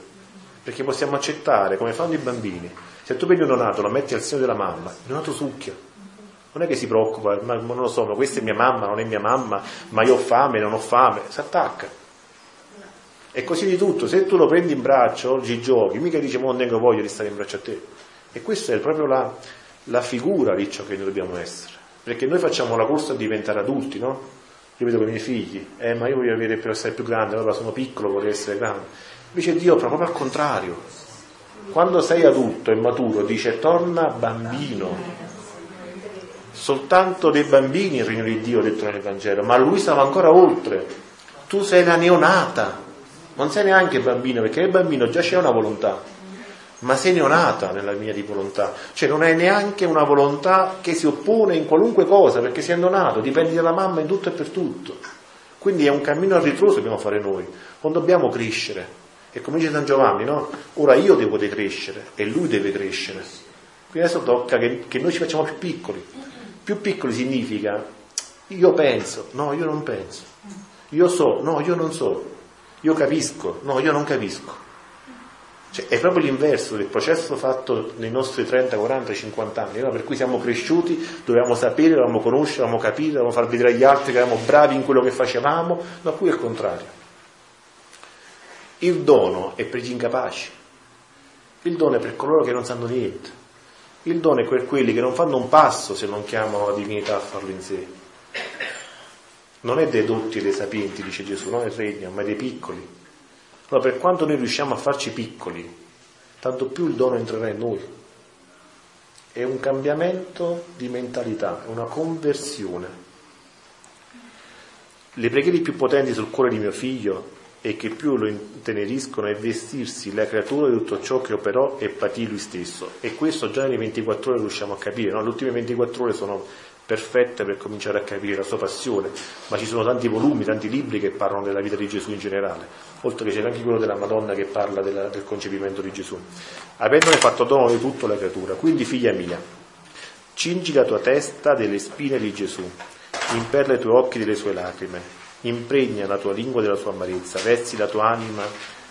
perché possiamo accettare, come fanno i bambini, se tu prendi un donato, lo metti al seno della mamma, il donato succhia. Non è che si preoccupa, ma non lo so, ma questa è mia mamma, non è mia mamma, ma io ho fame, non ho fame, si attacca. E così di tutto, se tu lo prendi in braccio, oggi giochi, mica dice, mo non tengo voglia di stare in braccio a te. E questa è proprio la, la figura di ciò che noi dobbiamo essere. Perché noi facciamo la corsa a diventare adulti, no? Io vedo con i miei figli, eh, ma io voglio avere per essere più grande, allora sono piccolo, vorrei essere grande. Invece Dio fa proprio al contrario. Quando sei adulto e maturo dice torna bambino. Soltanto dei bambini il regno di Dio detto nel Vangelo, ma lui stava ancora oltre. Tu sei la neonata, non sei neanche bambino, perché il bambino già c'è una volontà ma sei neonata nella mia di volontà, cioè non hai neanche una volontà che si oppone in qualunque cosa, perché sei neonato, dipendi dalla mamma in tutto e per tutto. Quindi è un cammino a ritroso che dobbiamo fare noi, non dobbiamo crescere. E come dice San Giovanni, no? Ora io devo decrescere e lui deve crescere. Quindi adesso tocca che, che noi ci facciamo più piccoli. Più piccoli significa io penso, no, io non penso. Io so, no, io non so. Io capisco, no, io non capisco. Cioè, è proprio l'inverso del processo fatto nei nostri 30, 40, 50 anni, no? per cui siamo cresciuti, dovevamo sapere, dovevamo conoscere, dovevamo capire, dovevamo far vedere agli altri che eravamo bravi in quello che facevamo, ma qui è il contrario. Il dono è per gli incapaci, il dono è per coloro che non sanno niente, il dono è per quelli che non fanno un passo se non chiamano la divinità a farlo in sé. Non è dei dotti e dei sapienti, dice Gesù, non è il regno, ma dei piccoli allora, per quanto noi riusciamo a farci piccoli, tanto più il dono entrerà in noi. È un cambiamento di mentalità, è una conversione. Le preghiere più potenti sul cuore di mio figlio e che più lo inteneriscono è vestirsi la creatura di tutto ciò che operò e patì lui stesso. E questo già nelle 24 ore riusciamo a capire, no? le ultime 24 ore sono perfette per cominciare a capire la sua passione, ma ci sono tanti volumi, tanti libri che parlano della vita di Gesù in generale, oltre che c'è anche quello della Madonna che parla della, del concepimento di Gesù. Avendone fatto dono di tutto la creatura, quindi figlia mia, cingi la tua testa delle spine di Gesù, imperla i tuoi occhi delle sue lacrime, impregna la tua lingua della sua amarezza, versi la tua anima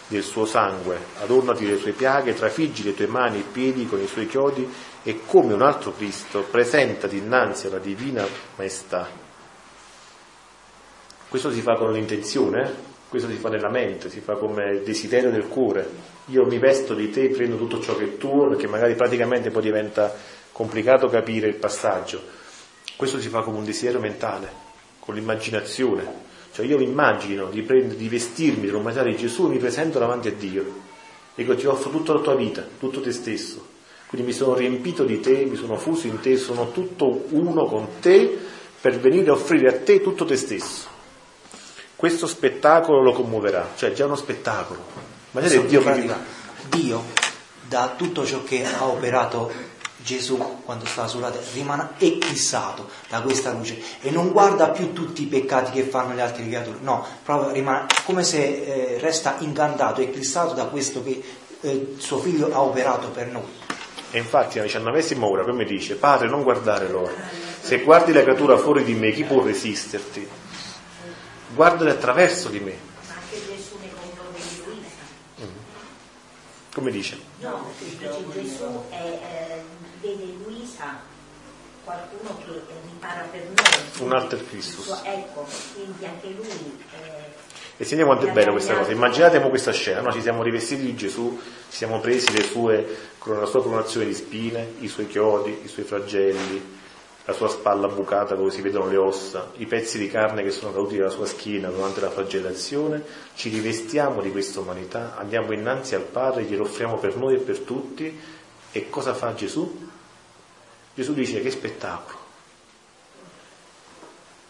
del suo sangue, adornati delle sue piaghe, trafiggi le tue mani e piedi con i suoi chiodi e come un altro Cristo presentati innanzi alla divina maestà. Questo si fa con l'intenzione, questo si fa nella mente, si fa come desiderio del cuore. Io mi vesto di te, prendo tutto ciò che è tuo, perché magari praticamente poi diventa complicato capire il passaggio. Questo si fa come un desiderio mentale, con l'immaginazione. Cioè io mi immagino di, prendere, di vestirmi dell'umanità di Gesù e mi presento davanti a Dio. Dico ti offro tutta la tua vita, tutto te stesso. Quindi mi sono riempito di te, mi sono fuso in te, sono tutto uno con te per venire a offrire a te tutto te stesso. Questo spettacolo lo commuoverà, cioè è già uno spettacolo. Ma è Dio che Dio, da tutto ciò che ha operato Gesù quando stava sulla terra rimane eclissato da questa luce e non guarda più tutti i peccati che fanno le altre creature, no, proprio rimane come se eh, resta incantato, eclissato da questo che eh, suo figlio ha operato per noi. E infatti alla diciannovesima ora come dice, Padre non guardare loro, se guardi la creatura fuori di me chi può resisterti? Guardali attraverso di me. Ma anche Gesù nei confronti di Luisa. Mm. Come dice? No, Gesù è, eh, vede Luisa qualcuno che ripara per noi. Un alter Christus. Ecco, quindi anche lui. Eh, e sentiamo quanto è bello questa cosa. Immaginate questa scena, no? ci siamo rivestiti di Gesù, ci siamo presi sue, la sua coronazione di spine, i suoi chiodi, i suoi flagelli, la sua spalla bucata dove si vedono le ossa, i pezzi di carne che sono caduti dalla sua schiena durante la flagellazione, ci rivestiamo di questa umanità, andiamo innanzi al Padre, glielo offriamo per noi e per tutti e cosa fa Gesù? Gesù dice che spettacolo.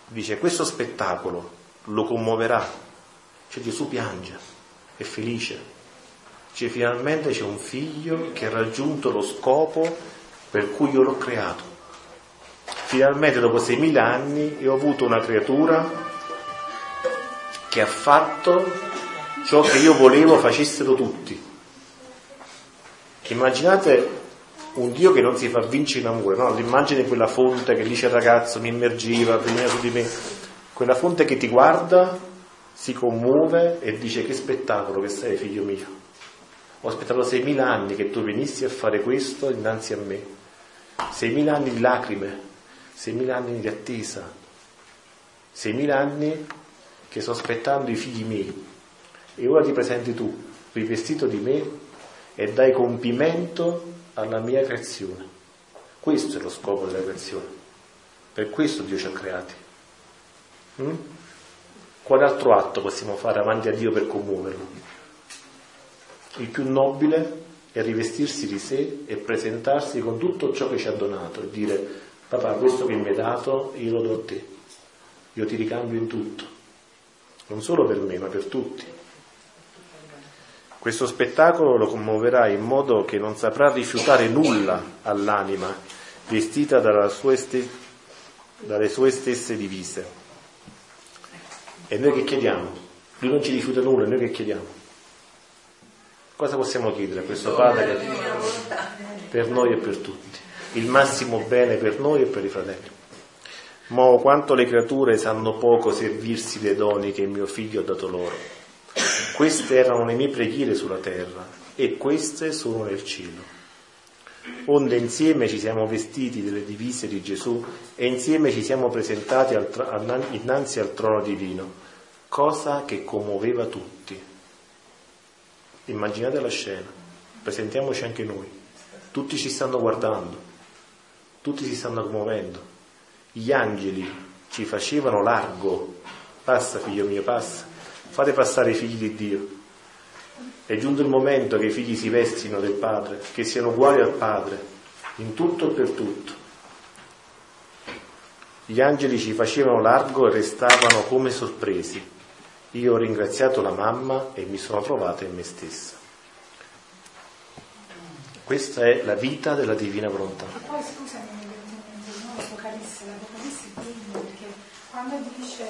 dice questo spettacolo lo commuoverà, cioè Gesù piange, è felice, cioè finalmente c'è un figlio che ha raggiunto lo scopo per cui io l'ho creato. Finalmente dopo 6.000 anni io ho avuto una creatura che ha fatto ciò che io volevo facessero tutti. Immaginate un Dio che non si fa vincere in amore, no? l'immagine quella fonte che dice il ragazzo mi immergiva, veniva su di me, quella fonte che ti guarda, si commuove e dice che spettacolo che sei figlio mio. Ho aspettato 6.000 anni che tu venissi a fare questo innanzi a me. 6.000 anni di lacrime, 6.000 anni di attesa, 6.000 anni che sto aspettando i figli miei. E ora ti presenti tu, rivestito di me, e dai compimento alla mia creazione. Questo è lo scopo della creazione. Per questo Dio ci ha creati. Mm? Quale altro atto possiamo fare avanti a Dio per commuoverlo? Il più nobile è rivestirsi di sé e presentarsi con tutto ciò che ci ha donato e dire papà questo che mi hai dato io lo do a te, io ti ricambio in tutto, non solo per me ma per tutti. Questo spettacolo lo commuoverà in modo che non saprà rifiutare nulla all'anima vestita sue ste- dalle sue stesse divise. E noi che chiediamo? Lui non ci rifiuta nulla, noi che chiediamo? Cosa possiamo chiedere a questo Padre per noi e per tutti? Il massimo bene per noi e per i fratelli. Mo quanto le creature sanno poco servirsi dei doni che mio figlio ha dato loro. Queste erano le mie preghiere sulla terra e queste sono nel cielo. Onde insieme ci siamo vestiti delle divise di Gesù e insieme ci siamo presentati al tra- innanzi al trono divino, cosa che commuoveva tutti. Immaginate la scena, presentiamoci anche noi. Tutti ci stanno guardando, tutti si stanno commuovendo. Gli angeli ci facevano largo. Passa, figlio mio, passa. Fate passare i figli di Dio. È giunto il momento che i figli si vestino del Padre, che siano uguali al Padre, in tutto e per tutto. Gli angeli ci facevano largo e restavano come sorpresi. Io ho ringraziato la mamma e mi sono trovata in me stessa. Questa è la vita della divina volontà. E poi scusami, l'Apocalisse, l'Apocalisse quindi, perché quando dice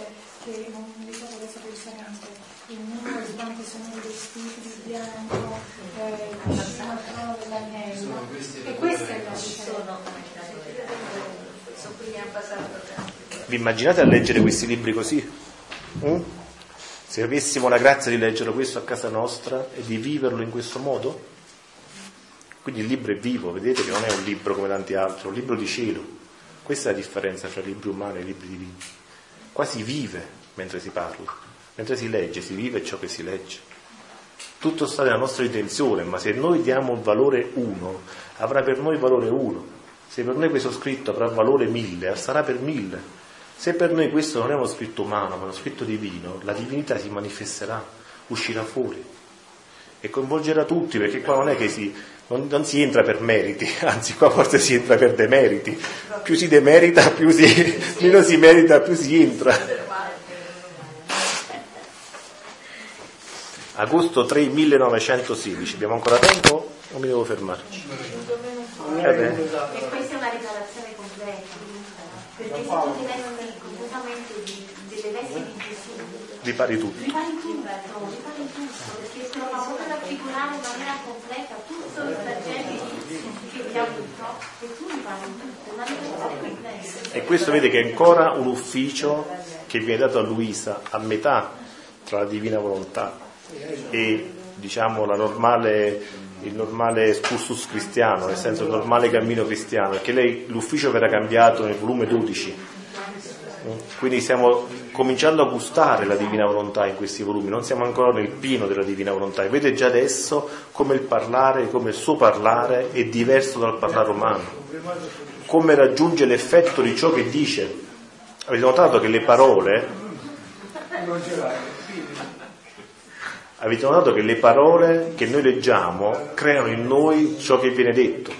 che non so adesso precisamente il numero di quanti sono i vestiti di bianco, eh, vicino al trono dell'agnello, e questa è la scena. Vi immaginate a leggere questi libri così? Mm? Se avessimo la grazia di leggerlo questo a casa nostra e di viverlo in questo modo? Quindi il libro è vivo, vedete che non è un libro come tanti altri, è un libro di cielo. Questa è la differenza tra libri umani e libri divini. Qua si vive mentre si parla, mentre si legge, si vive ciò che si legge. Tutto sta nella nostra intenzione, ma se noi diamo valore 1, avrà per noi valore 1. Se per noi questo scritto avrà valore 1000, sarà per 1000. Se per noi questo non è uno scritto umano, ma uno scritto divino, la divinità si manifesterà, uscirà fuori e coinvolgerà tutti, perché qua non è che si, non, non si entra per meriti, anzi qua forse si entra per demeriti. Più si demerita, più si, meno si merita, più si entra. Agosto 3 1916, abbiamo ancora tempo o mi devo fermare? Eh e questa è una riparazione completa, perché se tu ti vesti completamente di, delle vesti di Gesù, Ripari tutto. ripari tutto, ripari tutto, fa proprio raffigurare in maniera completa tutto il tragedie che ti ha avuto e tu ripari tutto, è una riparazione completa. E questo vede che è ancora un ufficio che viene dato a Luisa a metà tra la divina volontà e diciamo normale, il normale excursus cristiano, nel senso il normale cammino cristiano, perché lei l'ufficio verrà cambiato nel volume 12. Quindi stiamo cominciando a gustare la divina volontà in questi volumi, non siamo ancora nel pieno della divina volontà. E vede già adesso come il parlare, come il suo parlare è diverso dal parlare umano, come raggiunge l'effetto di ciò che dice. Avete notato che le parole Avete notato che le parole che noi leggiamo creano in noi ciò che viene detto.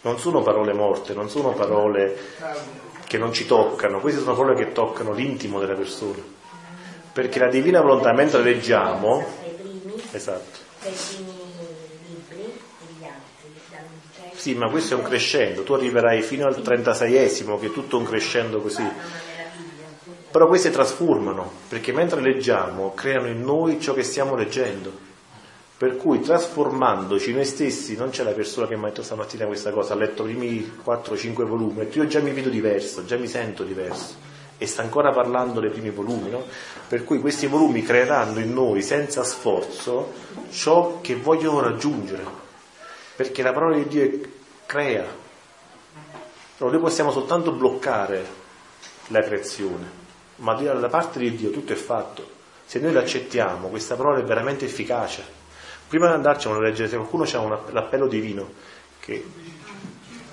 Non sono parole morte, non sono parole che non ci toccano, queste sono parole che toccano l'intimo della persona. Perché la divina volontà, mentre leggiamo, esatto. Sì, ma questo è un crescendo, tu arriverai fino al 36esimo, che è tutto un crescendo così. Però queste trasformano, perché mentre leggiamo creano in noi ciò che stiamo leggendo. Per cui trasformandoci noi stessi, non c'è la persona che mi ha detto stamattina questa cosa, ha letto i primi 4-5 volumi, io già mi vedo diverso, già mi sento diverso. E sta ancora parlando dei primi volumi, no? Per cui questi volumi creeranno in noi, senza sforzo, ciò che vogliono raggiungere. Perché la parola di Dio crea. Però noi possiamo soltanto bloccare la creazione, ma da parte di Dio tutto è fatto. Se noi l'accettiamo, questa parola è veramente efficace. Prima di andarcene a leggere, se qualcuno ha un, l'appello divino, che,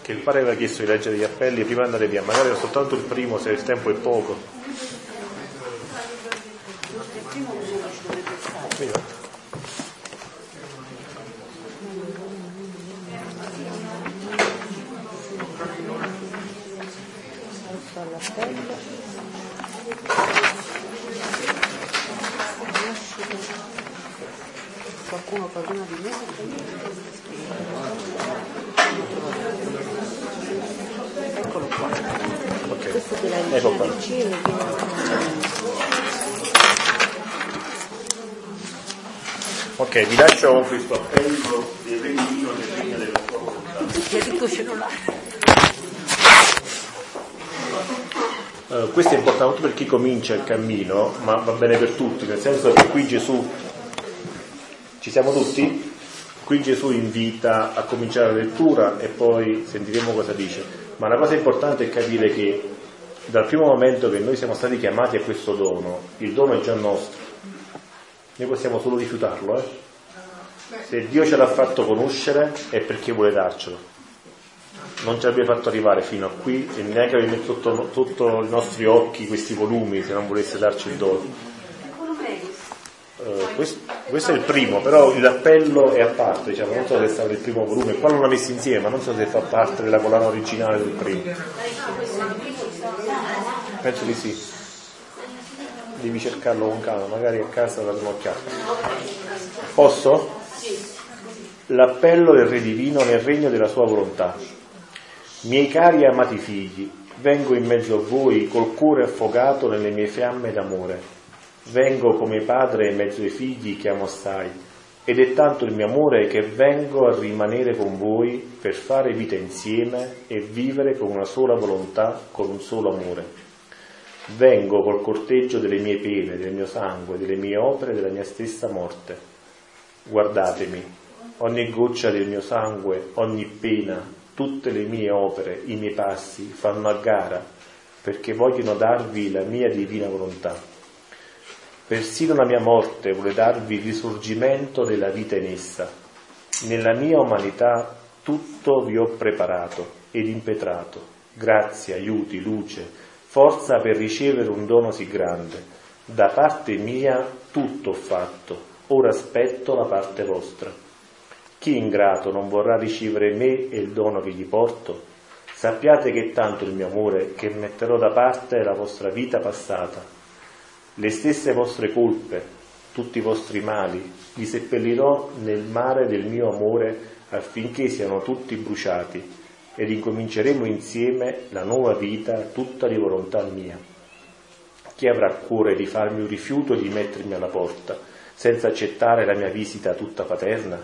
che il padre aveva chiesto di leggere gli appelli prima di andare via, magari soltanto il primo se il tempo è poco. Qualcuno prima di me? Eccolo qua. Okay. questo della ecco qua. del cielo ok vi lascio con questo appello del regno del regno della sua volontà. Uh, questo è importante per chi comincia il cammino, ma va bene per tutti, nel senso che qui Gesù ci siamo tutti? Qui Gesù invita a cominciare la lettura e poi sentiremo cosa dice. Ma la cosa importante è capire che dal primo momento che noi siamo stati chiamati a questo dono, il dono è già nostro. Noi possiamo solo rifiutarlo. Eh? Se Dio ce l'ha fatto conoscere è perché vuole darcelo. Non ci abbia fatto arrivare fino a qui e neanche avrebbe sotto, sotto i nostri occhi questi volumi se non volesse darci il dono. Uh, questo, questo, è il primo, però l'appello è a parte, diciamo, non so se è stato il primo volume, qua l'hanno messo insieme, non so se fa parte della collana originale del primo. Penso di sì. Devi cercarlo con calma, magari a casa da un'occhiata. Posso? L'appello del Re Divino nel regno della sua volontà. Miei cari e amati figli, vengo in mezzo a voi col cuore affogato nelle mie fiamme d'amore Vengo come padre in mezzo ai figli che amo assai, ed è tanto il mio amore che vengo a rimanere con voi per fare vita insieme e vivere con una sola volontà, con un solo amore. Vengo col corteggio delle mie pene, del mio sangue, delle mie opere, della mia stessa morte. Guardatemi, ogni goccia del mio sangue, ogni pena, tutte le mie opere, i miei passi fanno a gara perché vogliono darvi la mia divina volontà Persino la mia morte vuole darvi il risorgimento della vita in essa. Nella mia umanità tutto vi ho preparato ed impetrato, grazie, aiuti, luce, forza per ricevere un dono sì grande. Da parte mia tutto ho fatto, ora aspetto la parte vostra. Chi ingrato non vorrà ricevere me e il dono che gli porto? Sappiate che è tanto il mio amore che metterò da parte la vostra vita passata le stesse vostre colpe, tutti i vostri mali, li seppellirò nel mare del mio amore affinché siano tutti bruciati ed incominceremo insieme la nuova vita tutta di volontà mia. Chi avrà cuore di farmi un rifiuto di mettermi alla porta, senza accettare la mia visita tutta paterna?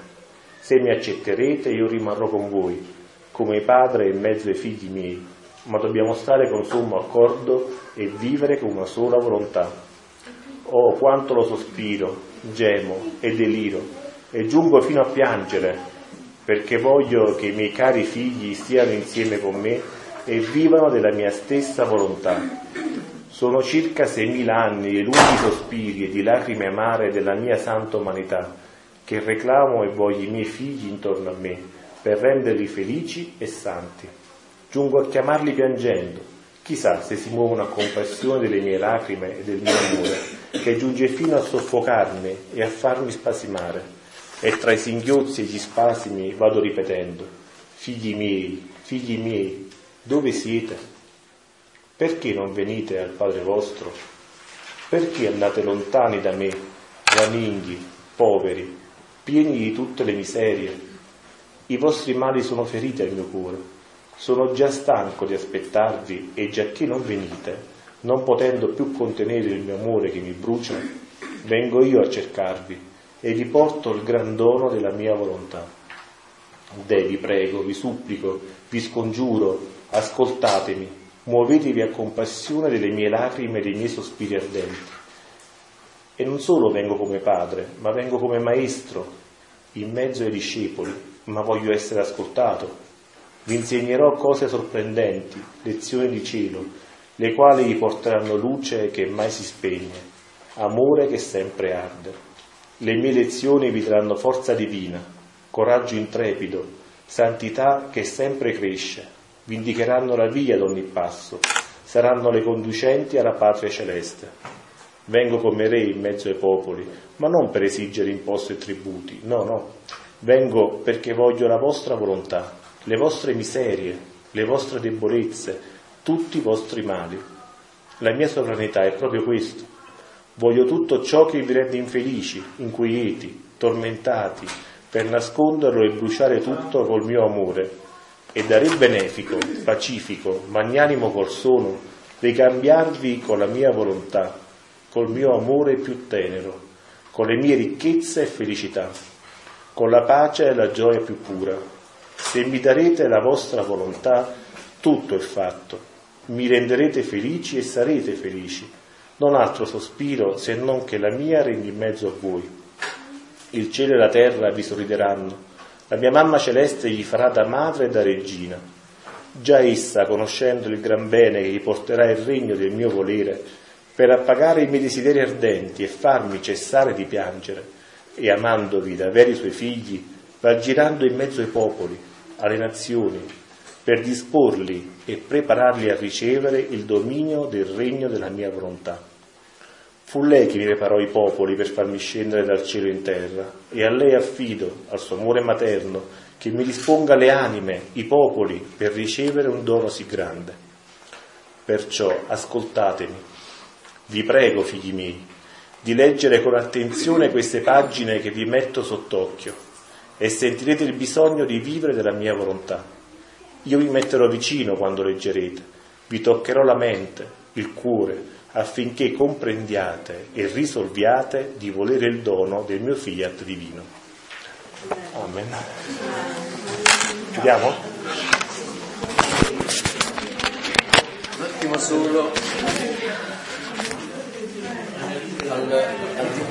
Se mi accetterete io rimarrò con voi, come padre in mezzo ai figli miei, ma dobbiamo stare con sommo accordo e vivere con una sola volontà Oh, quanto lo sospiro, gemo e deliro e giungo fino a piangere perché voglio che i miei cari figli stiano insieme con me e vivano della mia stessa volontà. Sono circa seimila anni di lunghi sospiri e di lacrime amare della mia santa umanità che reclamo e voglio i miei figli intorno a me per renderli felici e santi. Giungo a chiamarli piangendo Chissà se si muovono a compassione delle mie lacrime e del mio amore, che giunge fino a soffocarmi e a farmi spasimare. E tra i singhiozzi e gli spasimi vado ripetendo, figli miei, figli miei, dove siete? perché non venite al Padre vostro? Perché andate lontani da me, vaninghi, poveri, pieni di tutte le miserie? I vostri mali sono feriti al mio cuore. Sono già stanco di aspettarvi e giacché non venite, non potendo più contenere il mio amore che mi brucia, vengo io a cercarvi e vi porto il gran dono della mia volontà. Deh, vi prego, vi supplico, vi scongiuro, ascoltatemi, muovetevi a compassione delle mie lacrime e dei miei sospiri ardenti. E non solo vengo come padre, ma vengo come maestro in mezzo ai discepoli, ma voglio essere ascoltato. Vi insegnerò cose sorprendenti, lezioni di cielo, le quali vi porteranno luce che mai si spegne, amore che sempre arde. Le mie lezioni vi daranno forza divina, coraggio intrepido, santità che sempre cresce, vi indicheranno la via ad ogni passo, saranno le conducenti alla patria celeste. Vengo come re in mezzo ai popoli, ma non per esigere imposte e tributi, no, no, vengo perché voglio la vostra volontà, le vostre miserie, le vostre debolezze, tutti i vostri mali. La mia sovranità è proprio questo. Voglio tutto ciò che vi rende infelici, inquieti, tormentati, per nasconderlo e bruciare tutto col mio amore, e da re benefico, pacifico, magnanimo col sono, ricambiarvi con la mia volontà, col mio amore più tenero, con le mie ricchezze e felicità, con la pace e la gioia più pura. Se mi darete la vostra volontà, tutto è fatto. Mi renderete felici e sarete felici. Non altro sospiro se non che la mia regni in mezzo a voi. Il cielo e la terra vi sorrideranno la mia mamma celeste gli farà da madre e da regina. Già essa, conoscendo il gran bene che gli porterà il regno del mio volere, per appagare i miei desideri ardenti e farmi cessare di piangere, e amandovi da veri suoi figli, va girando in mezzo ai popoli, alle nazioni, per disporli e prepararli a ricevere il dominio del regno della mia volontà. Fu lei che mi preparò i popoli per farmi scendere dal cielo in terra e a lei affido, al suo amore materno, che mi disponga le anime, i popoli, per ricevere un dono sì grande. Perciò ascoltatemi. Vi prego, figli miei, di leggere con attenzione queste pagine che vi metto sott'occhio e sentirete il bisogno di vivere della mia volontà. Io vi metterò vicino quando leggerete, vi toccherò la mente, il cuore, affinché comprendiate e risolviate di volere il dono del mio fiat divino. Amen. Chiudiamo? Un attimo solo. Al